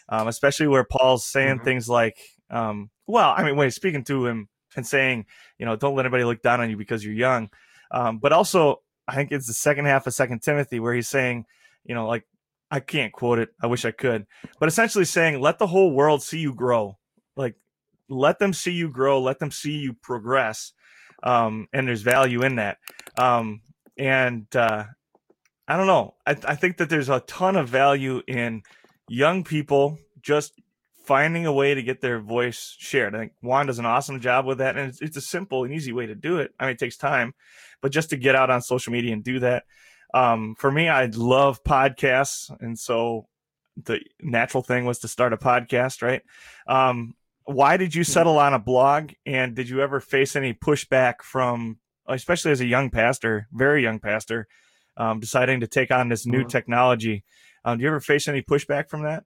Um, especially where Paul's saying mm-hmm. things like, um, well, I mean, when he's speaking to him and saying, you know, don't let anybody look down on you because you're young. Um, but also, I think it's the second half of Second Timothy where he's saying, you know, like I can't quote it. I wish I could, but essentially saying, let the whole world see you grow. Like let them see you grow, let them see you progress. Um, and there's value in that. Um, and uh, I don't know. I, I think that there's a ton of value in young people just finding a way to get their voice shared. I think Juan does an awesome job with that, and it's, it's, a simple and easy way to do it. I mean, it takes time, but just to get out on social media and do that. Um, for me, I love podcasts, and so the natural thing was to start a podcast, right? Um, why did you settle on a blog and did you ever face any pushback from especially as a young pastor very young pastor um, deciding to take on this new mm-hmm. technology um, do you ever face any pushback from that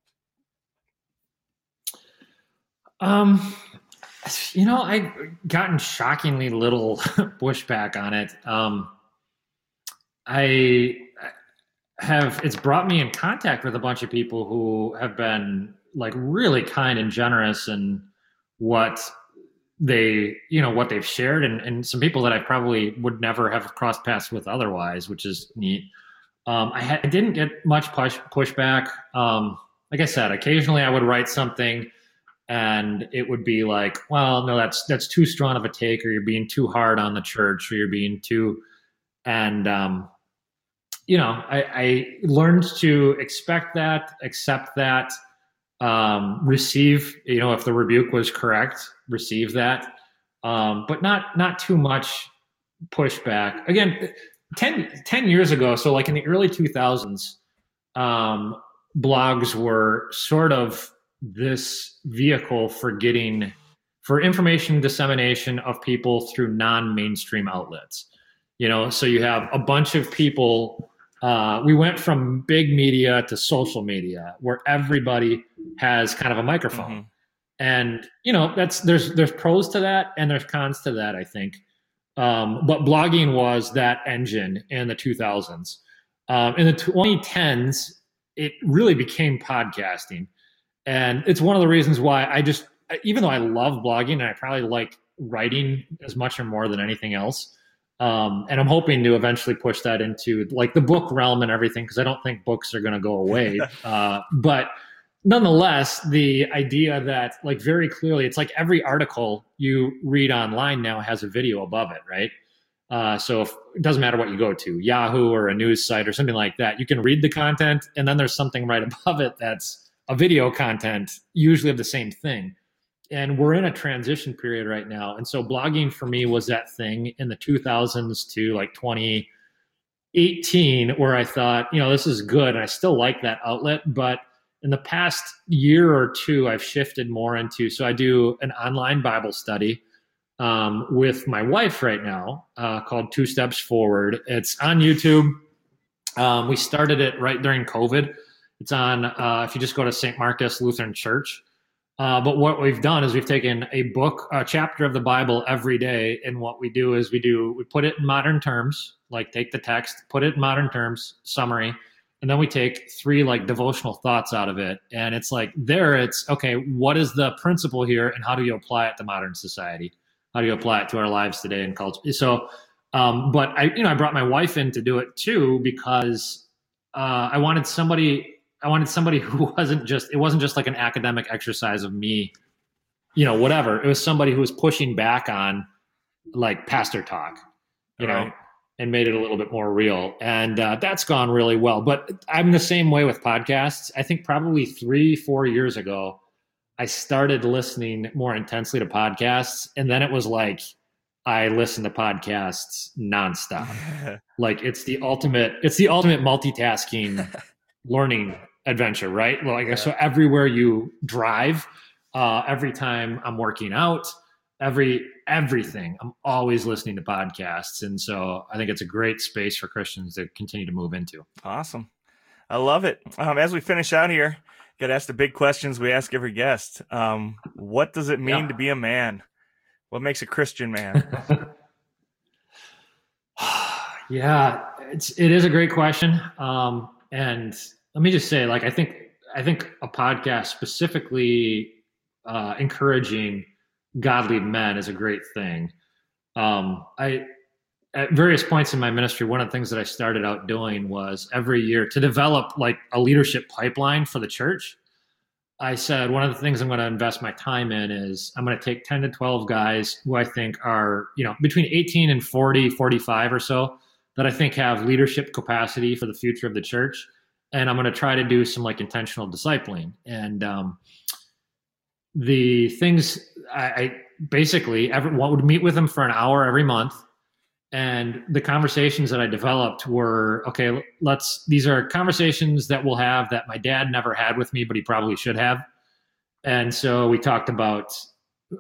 um you know i've gotten shockingly little pushback on it um i have it's brought me in contact with a bunch of people who have been like really kind and generous and what they you know what they've shared and, and some people that I probably would never have crossed paths with otherwise, which is neat. Um, I, ha- I, didn't get much push pushback. Um, like I said, occasionally I would write something and it would be like, well, no, that's that's too strong of a take, or you're being too hard on the church, or you're being too and um, you know, I, I learned to expect that, accept that, um, receive you know if the rebuke was correct receive that. Um, but not not too much pushback. Again 10, 10 years ago so like in the early 2000s um, blogs were sort of this vehicle for getting for information dissemination of people through non-mainstream outlets. You know so you have a bunch of people uh, we went from big media to social media where everybody has kind of a microphone. Mm-hmm. and you know that's there's there's pros to that and there's cons to that i think. Um, but blogging was that engine in the 2000s um, in the 2010s it really became podcasting and it's one of the reasons why i just even though i love blogging and i probably like writing as much or more than anything else um, and I'm hoping to eventually push that into like the book realm and everything because I don't think books are going to go away. uh, but nonetheless, the idea that like very clearly, it's like every article you read online now has a video above it, right? Uh, so if, it doesn't matter what you go to, Yahoo or a news site or something like that, you can read the content, and then there's something right above it that's a video content, usually of the same thing. and we're in a transition period right now. And so blogging for me was that thing in the 2000s to like 2018 where I thought, you know, this is good. And I still like that outlet. But in the past year or two, I've shifted more into so I do an online Bible study um, with my wife right now uh, called Two Steps Forward. It's on YouTube. Um, we started it right during COVID. It's on, uh, if you just go to St. Marcus Lutheran Church. Uh, but what we've done is we've taken a book, a chapter of the Bible every day, and what we do is we do we put it in modern terms, like take the text, put it in modern terms, summary, and then we take three like devotional thoughts out of it, and it's like there, it's okay. What is the principle here, and how do you apply it to modern society? How do you apply it to our lives today and culture? So, um, but I, you know, I brought my wife in to do it too because uh, I wanted somebody I wanted somebody who wasn't just it wasn't just like an academic exercise of me, you know, whatever. It was somebody who was pushing back on like pastor talk, you right. know, and made it a little bit more real. And uh, that's gone really well. But I'm the same way with podcasts. I think probably three, four years ago, I started listening more intensely to podcasts, and then it was like I listen to podcasts nonstop. like it's the ultimate. It's the ultimate multitasking learning adventure, right? Like yeah. so everywhere you drive, uh, every time I'm working out, every everything, I'm always listening to podcasts, and so I think it's a great space for Christians to continue to move into. Awesome, I love it. Um, as we finish out here, got to ask the big questions we ask every guest. Um, what does it mean yeah. to be a man? What makes a Christian man? yeah, it's it is a great question. Um, and let me just say, like, I think I think a podcast specifically uh, encouraging godly men is a great thing. Um, I at various points in my ministry, one of the things that I started out doing was every year to develop like a leadership pipeline for the church. I said one of the things I'm going to invest my time in is I'm going to take 10 to 12 guys who I think are, you know, between 18 and 40, 45 or so that I think have leadership capacity for the future of the church and I'm going to try to do some like intentional discipling. And um, the things I, I basically everyone would meet with them for an hour every month. And the conversations that I developed were okay, let's, these are conversations that we'll have that my dad never had with me, but he probably should have. And so we talked about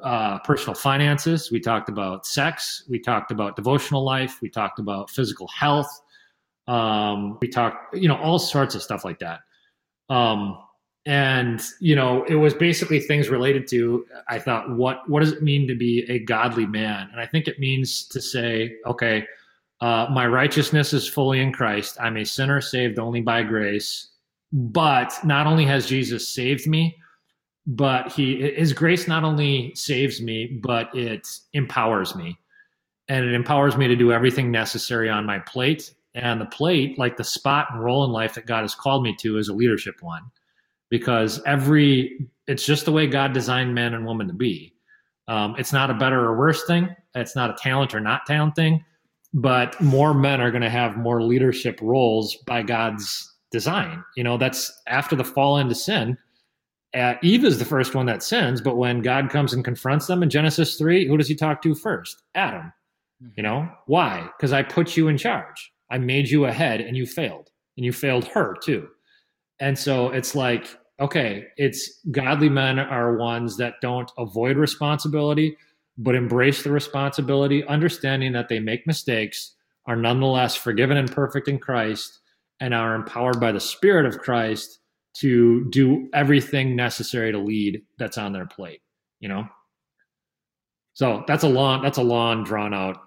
uh, personal finances, we talked about sex, we talked about devotional life, we talked about physical health, um, we talked, you know, all sorts of stuff like that. Um, and you know, it was basically things related to. I thought, what what does it mean to be a godly man? And I think it means to say, okay, uh, my righteousness is fully in Christ. I'm a sinner saved only by grace. But not only has Jesus saved me, but he his grace not only saves me, but it empowers me. And it empowers me to do everything necessary on my plate and the plate, like the spot and role in life that God has called me to, is a leadership one. Because every, it's just the way God designed man and woman to be. Um, it's not a better or worse thing. It's not a talent or not talent thing. But more men are going to have more leadership roles by God's design. You know, that's after the fall into sin. Uh, Eve is the first one that sins, but when God comes and confronts them in Genesis 3, who does he talk to first? Adam. You know, why? Because I put you in charge. I made you ahead and you failed. And you failed her too. And so it's like, okay, it's godly men are ones that don't avoid responsibility, but embrace the responsibility, understanding that they make mistakes, are nonetheless forgiven and perfect in Christ, and are empowered by the Spirit of Christ to do everything necessary to lead that's on their plate, you know? So that's a long, that's a long, drawn out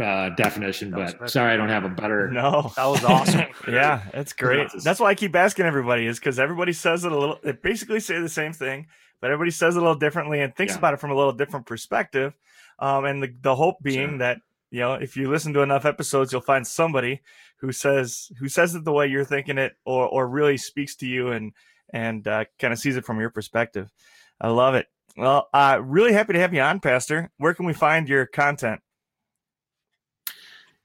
uh, definition, but sorry, I don't have a better. No, that was awesome. yeah, that's great. That's why I keep asking everybody is because everybody says it a little. They basically say the same thing, but everybody says it a little differently and thinks yeah. about it from a little different perspective. Um, and the the hope being sure. that you know if you listen to enough episodes, you'll find somebody who says who says it the way you're thinking it, or or really speaks to you and and uh, kind of sees it from your perspective. I love it. Well, uh, really happy to have you on, Pastor. Where can we find your content?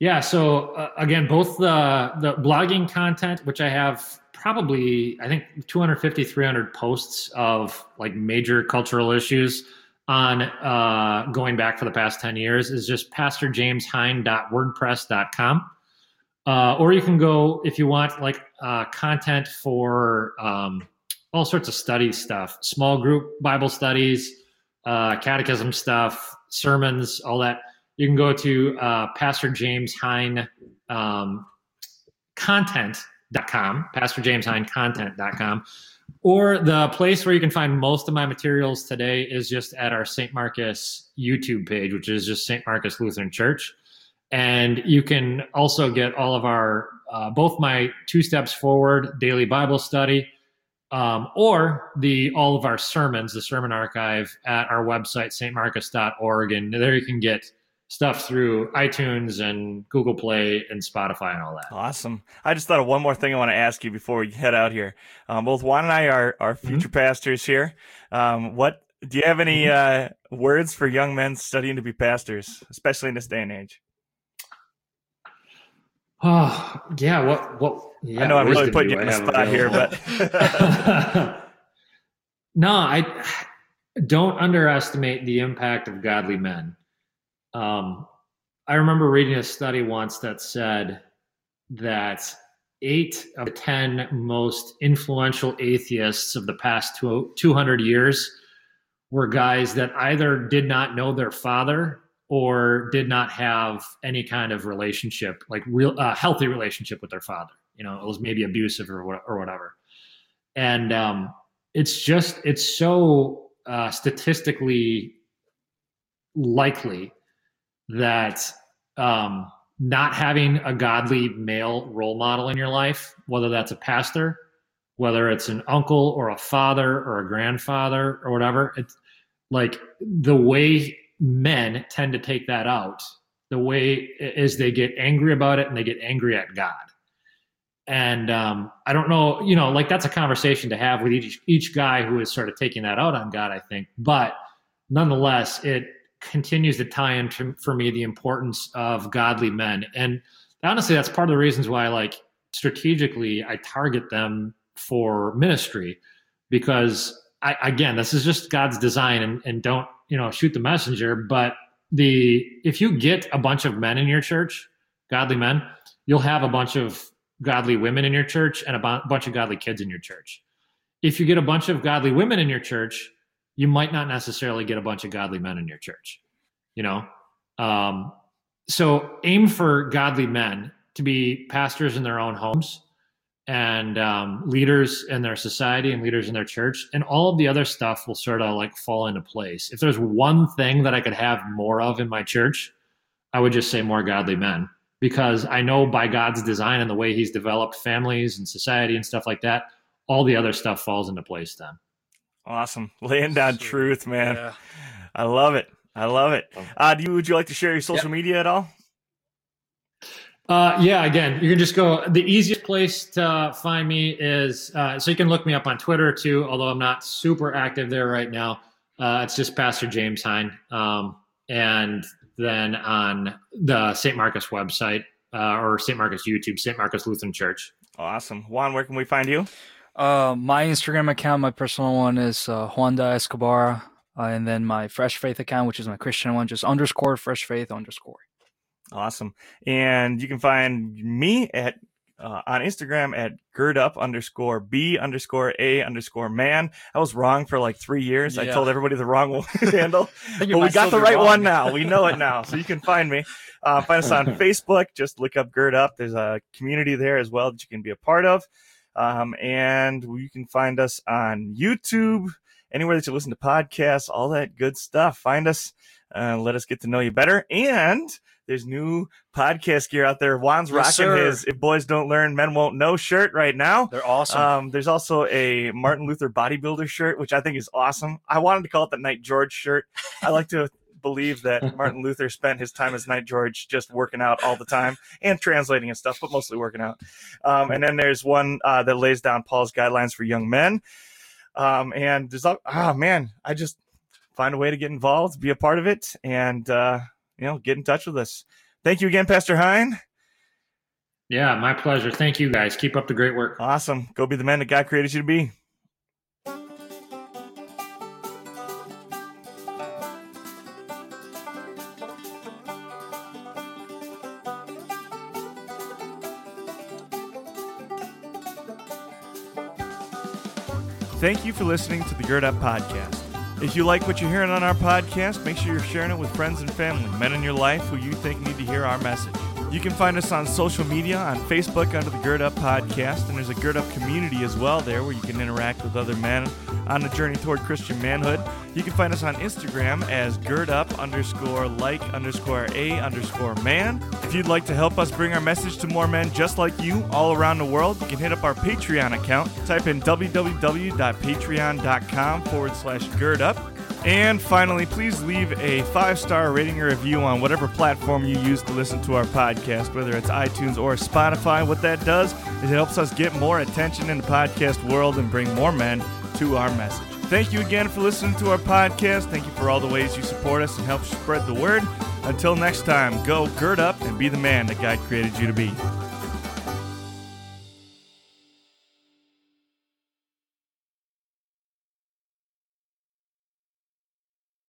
Yeah. So uh, again, both the the blogging content, which I have probably I think 250 300 posts of like major cultural issues on uh, going back for the past 10 years is just pastorjameshine.wordpress.com. Uh, or you can go if you want like uh, content for um, all sorts of study stuff, small group Bible studies, uh, catechism stuff, sermons, all that. You can go to uh, Pastor James Hine um, content.com, Pastor James Hine content.com. Or the place where you can find most of my materials today is just at our St. Marcus YouTube page, which is just St. Marcus Lutheran Church. And you can also get all of our, uh, both my two steps forward daily Bible study, um, or the all of our sermons, the sermon archive at our website, stmarcus.org. And there you can get stuff through iTunes and Google Play and Spotify and all that. Awesome. I just thought of one more thing I want to ask you before we head out here. Um, both Juan and I are, are mm-hmm. future mm-hmm. pastors here. Um, what do you have any mm-hmm. uh, words for young men studying to be pastors, especially in this day and age? Oh yeah, what what? Yeah, I know I'm really putting you in the spot here, but no, I don't underestimate the impact of godly men. Um, I remember reading a study once that said that eight of the ten most influential atheists of the past two, 200 years were guys that either did not know their father or did not have any kind of relationship, like real uh, healthy relationship with their father. You know, it was maybe abusive or or whatever. And um, it's just it's so uh, statistically likely that um, not having a godly male role model in your life, whether that's a pastor, whether it's an uncle or a father or a grandfather or whatever, it's like the way men tend to take that out the way is they get angry about it and they get angry at God. And um, I don't know, you know, like that's a conversation to have with each each guy who is sort of taking that out on God, I think. But nonetheless, it continues to tie into for me the importance of godly men. And honestly, that's part of the reasons why, like strategically, I target them for ministry because I, again, this is just God's design, and, and don't you know shoot the messenger but the if you get a bunch of men in your church godly men you'll have a bunch of godly women in your church and a bunch of godly kids in your church if you get a bunch of godly women in your church you might not necessarily get a bunch of godly men in your church you know? Um, so aim for godly men to be pastors in their own homes and um, leaders in their society and leaders in their church and all of the other stuff will sort of like fall into place. If there's one thing that i could have more of in my church i would just say more godly men because i know by god's design and the way he's developed families and society and stuff like that all the other stuff falls into place then awesome laying down truth man yeah. i love it i love it uh, do you, would you like to share your social yep. media at all uh, yeah, again, you can just go. The easiest place to find me is uh, so you can look me up on Twitter too, although I'm not super active there right now. Uh, it's just Pastor James Hine. Um, and then on the St. Marcus website uh, or St. Marcus YouTube, St. Marcus Lutheran Church. Awesome. Juan, where can we find you? Uh, my Instagram account, my personal one is uh, Juan da Escobar. Uh, and then my Fresh Faith account, which is my Christian one, just underscore Fresh Faith underscore. Awesome. And you can find me at uh, on Instagram at girdup underscore b underscore a underscore man. I was wrong for like three years. Yeah. I told everybody the wrong handle, but we got the right wrong. one now. We know it now, so you can find me. Uh, find us on Facebook. Just look up gird up. There's a community there as well that you can be a part of, um, and you can find us on YouTube, anywhere that you listen to podcasts, all that good stuff. Find us. Uh, let us get to know you better and there's new podcast gear out there. Juan's yes, rocking sir. his "If Boys Don't Learn, Men Won't Know" shirt right now. They're awesome. Um, there's also a Martin Luther bodybuilder shirt, which I think is awesome. I wanted to call it the Knight George shirt. I like to believe that Martin Luther spent his time as Knight George just working out all the time and translating and stuff, but mostly working out. Um, and then there's one uh, that lays down Paul's guidelines for young men. Um, and there's, all, oh man, I just find a way to get involved, be a part of it, and uh, you know, get in touch with us. Thank you again, Pastor Hine. Yeah, my pleasure. Thank you guys. Keep up the great work. Awesome. Go be the man that God created you to be. Thank you for listening to the Gird Up Podcast. If you like what you're hearing on our podcast, make sure you're sharing it with friends and family, men in your life who you think need to hear our message. You can find us on social media on Facebook under the Gird Up Podcast, and there's a Gird Up community as well there where you can interact with other men on the journey toward Christian manhood. You can find us on Instagram as Gird Up underscore like underscore a underscore man. If you'd like to help us bring our message to more men just like you all around the world, you can hit up our Patreon account. Type in www.patreon.com forward slash gird up and finally, please leave a five star rating or review on whatever platform you use to listen to our podcast, whether it's iTunes or Spotify. What that does is it helps us get more attention in the podcast world and bring more men to our message. Thank you again for listening to our podcast. Thank you for all the ways you support us and help spread the word. Until next time, go gird up and be the man that God created you to be.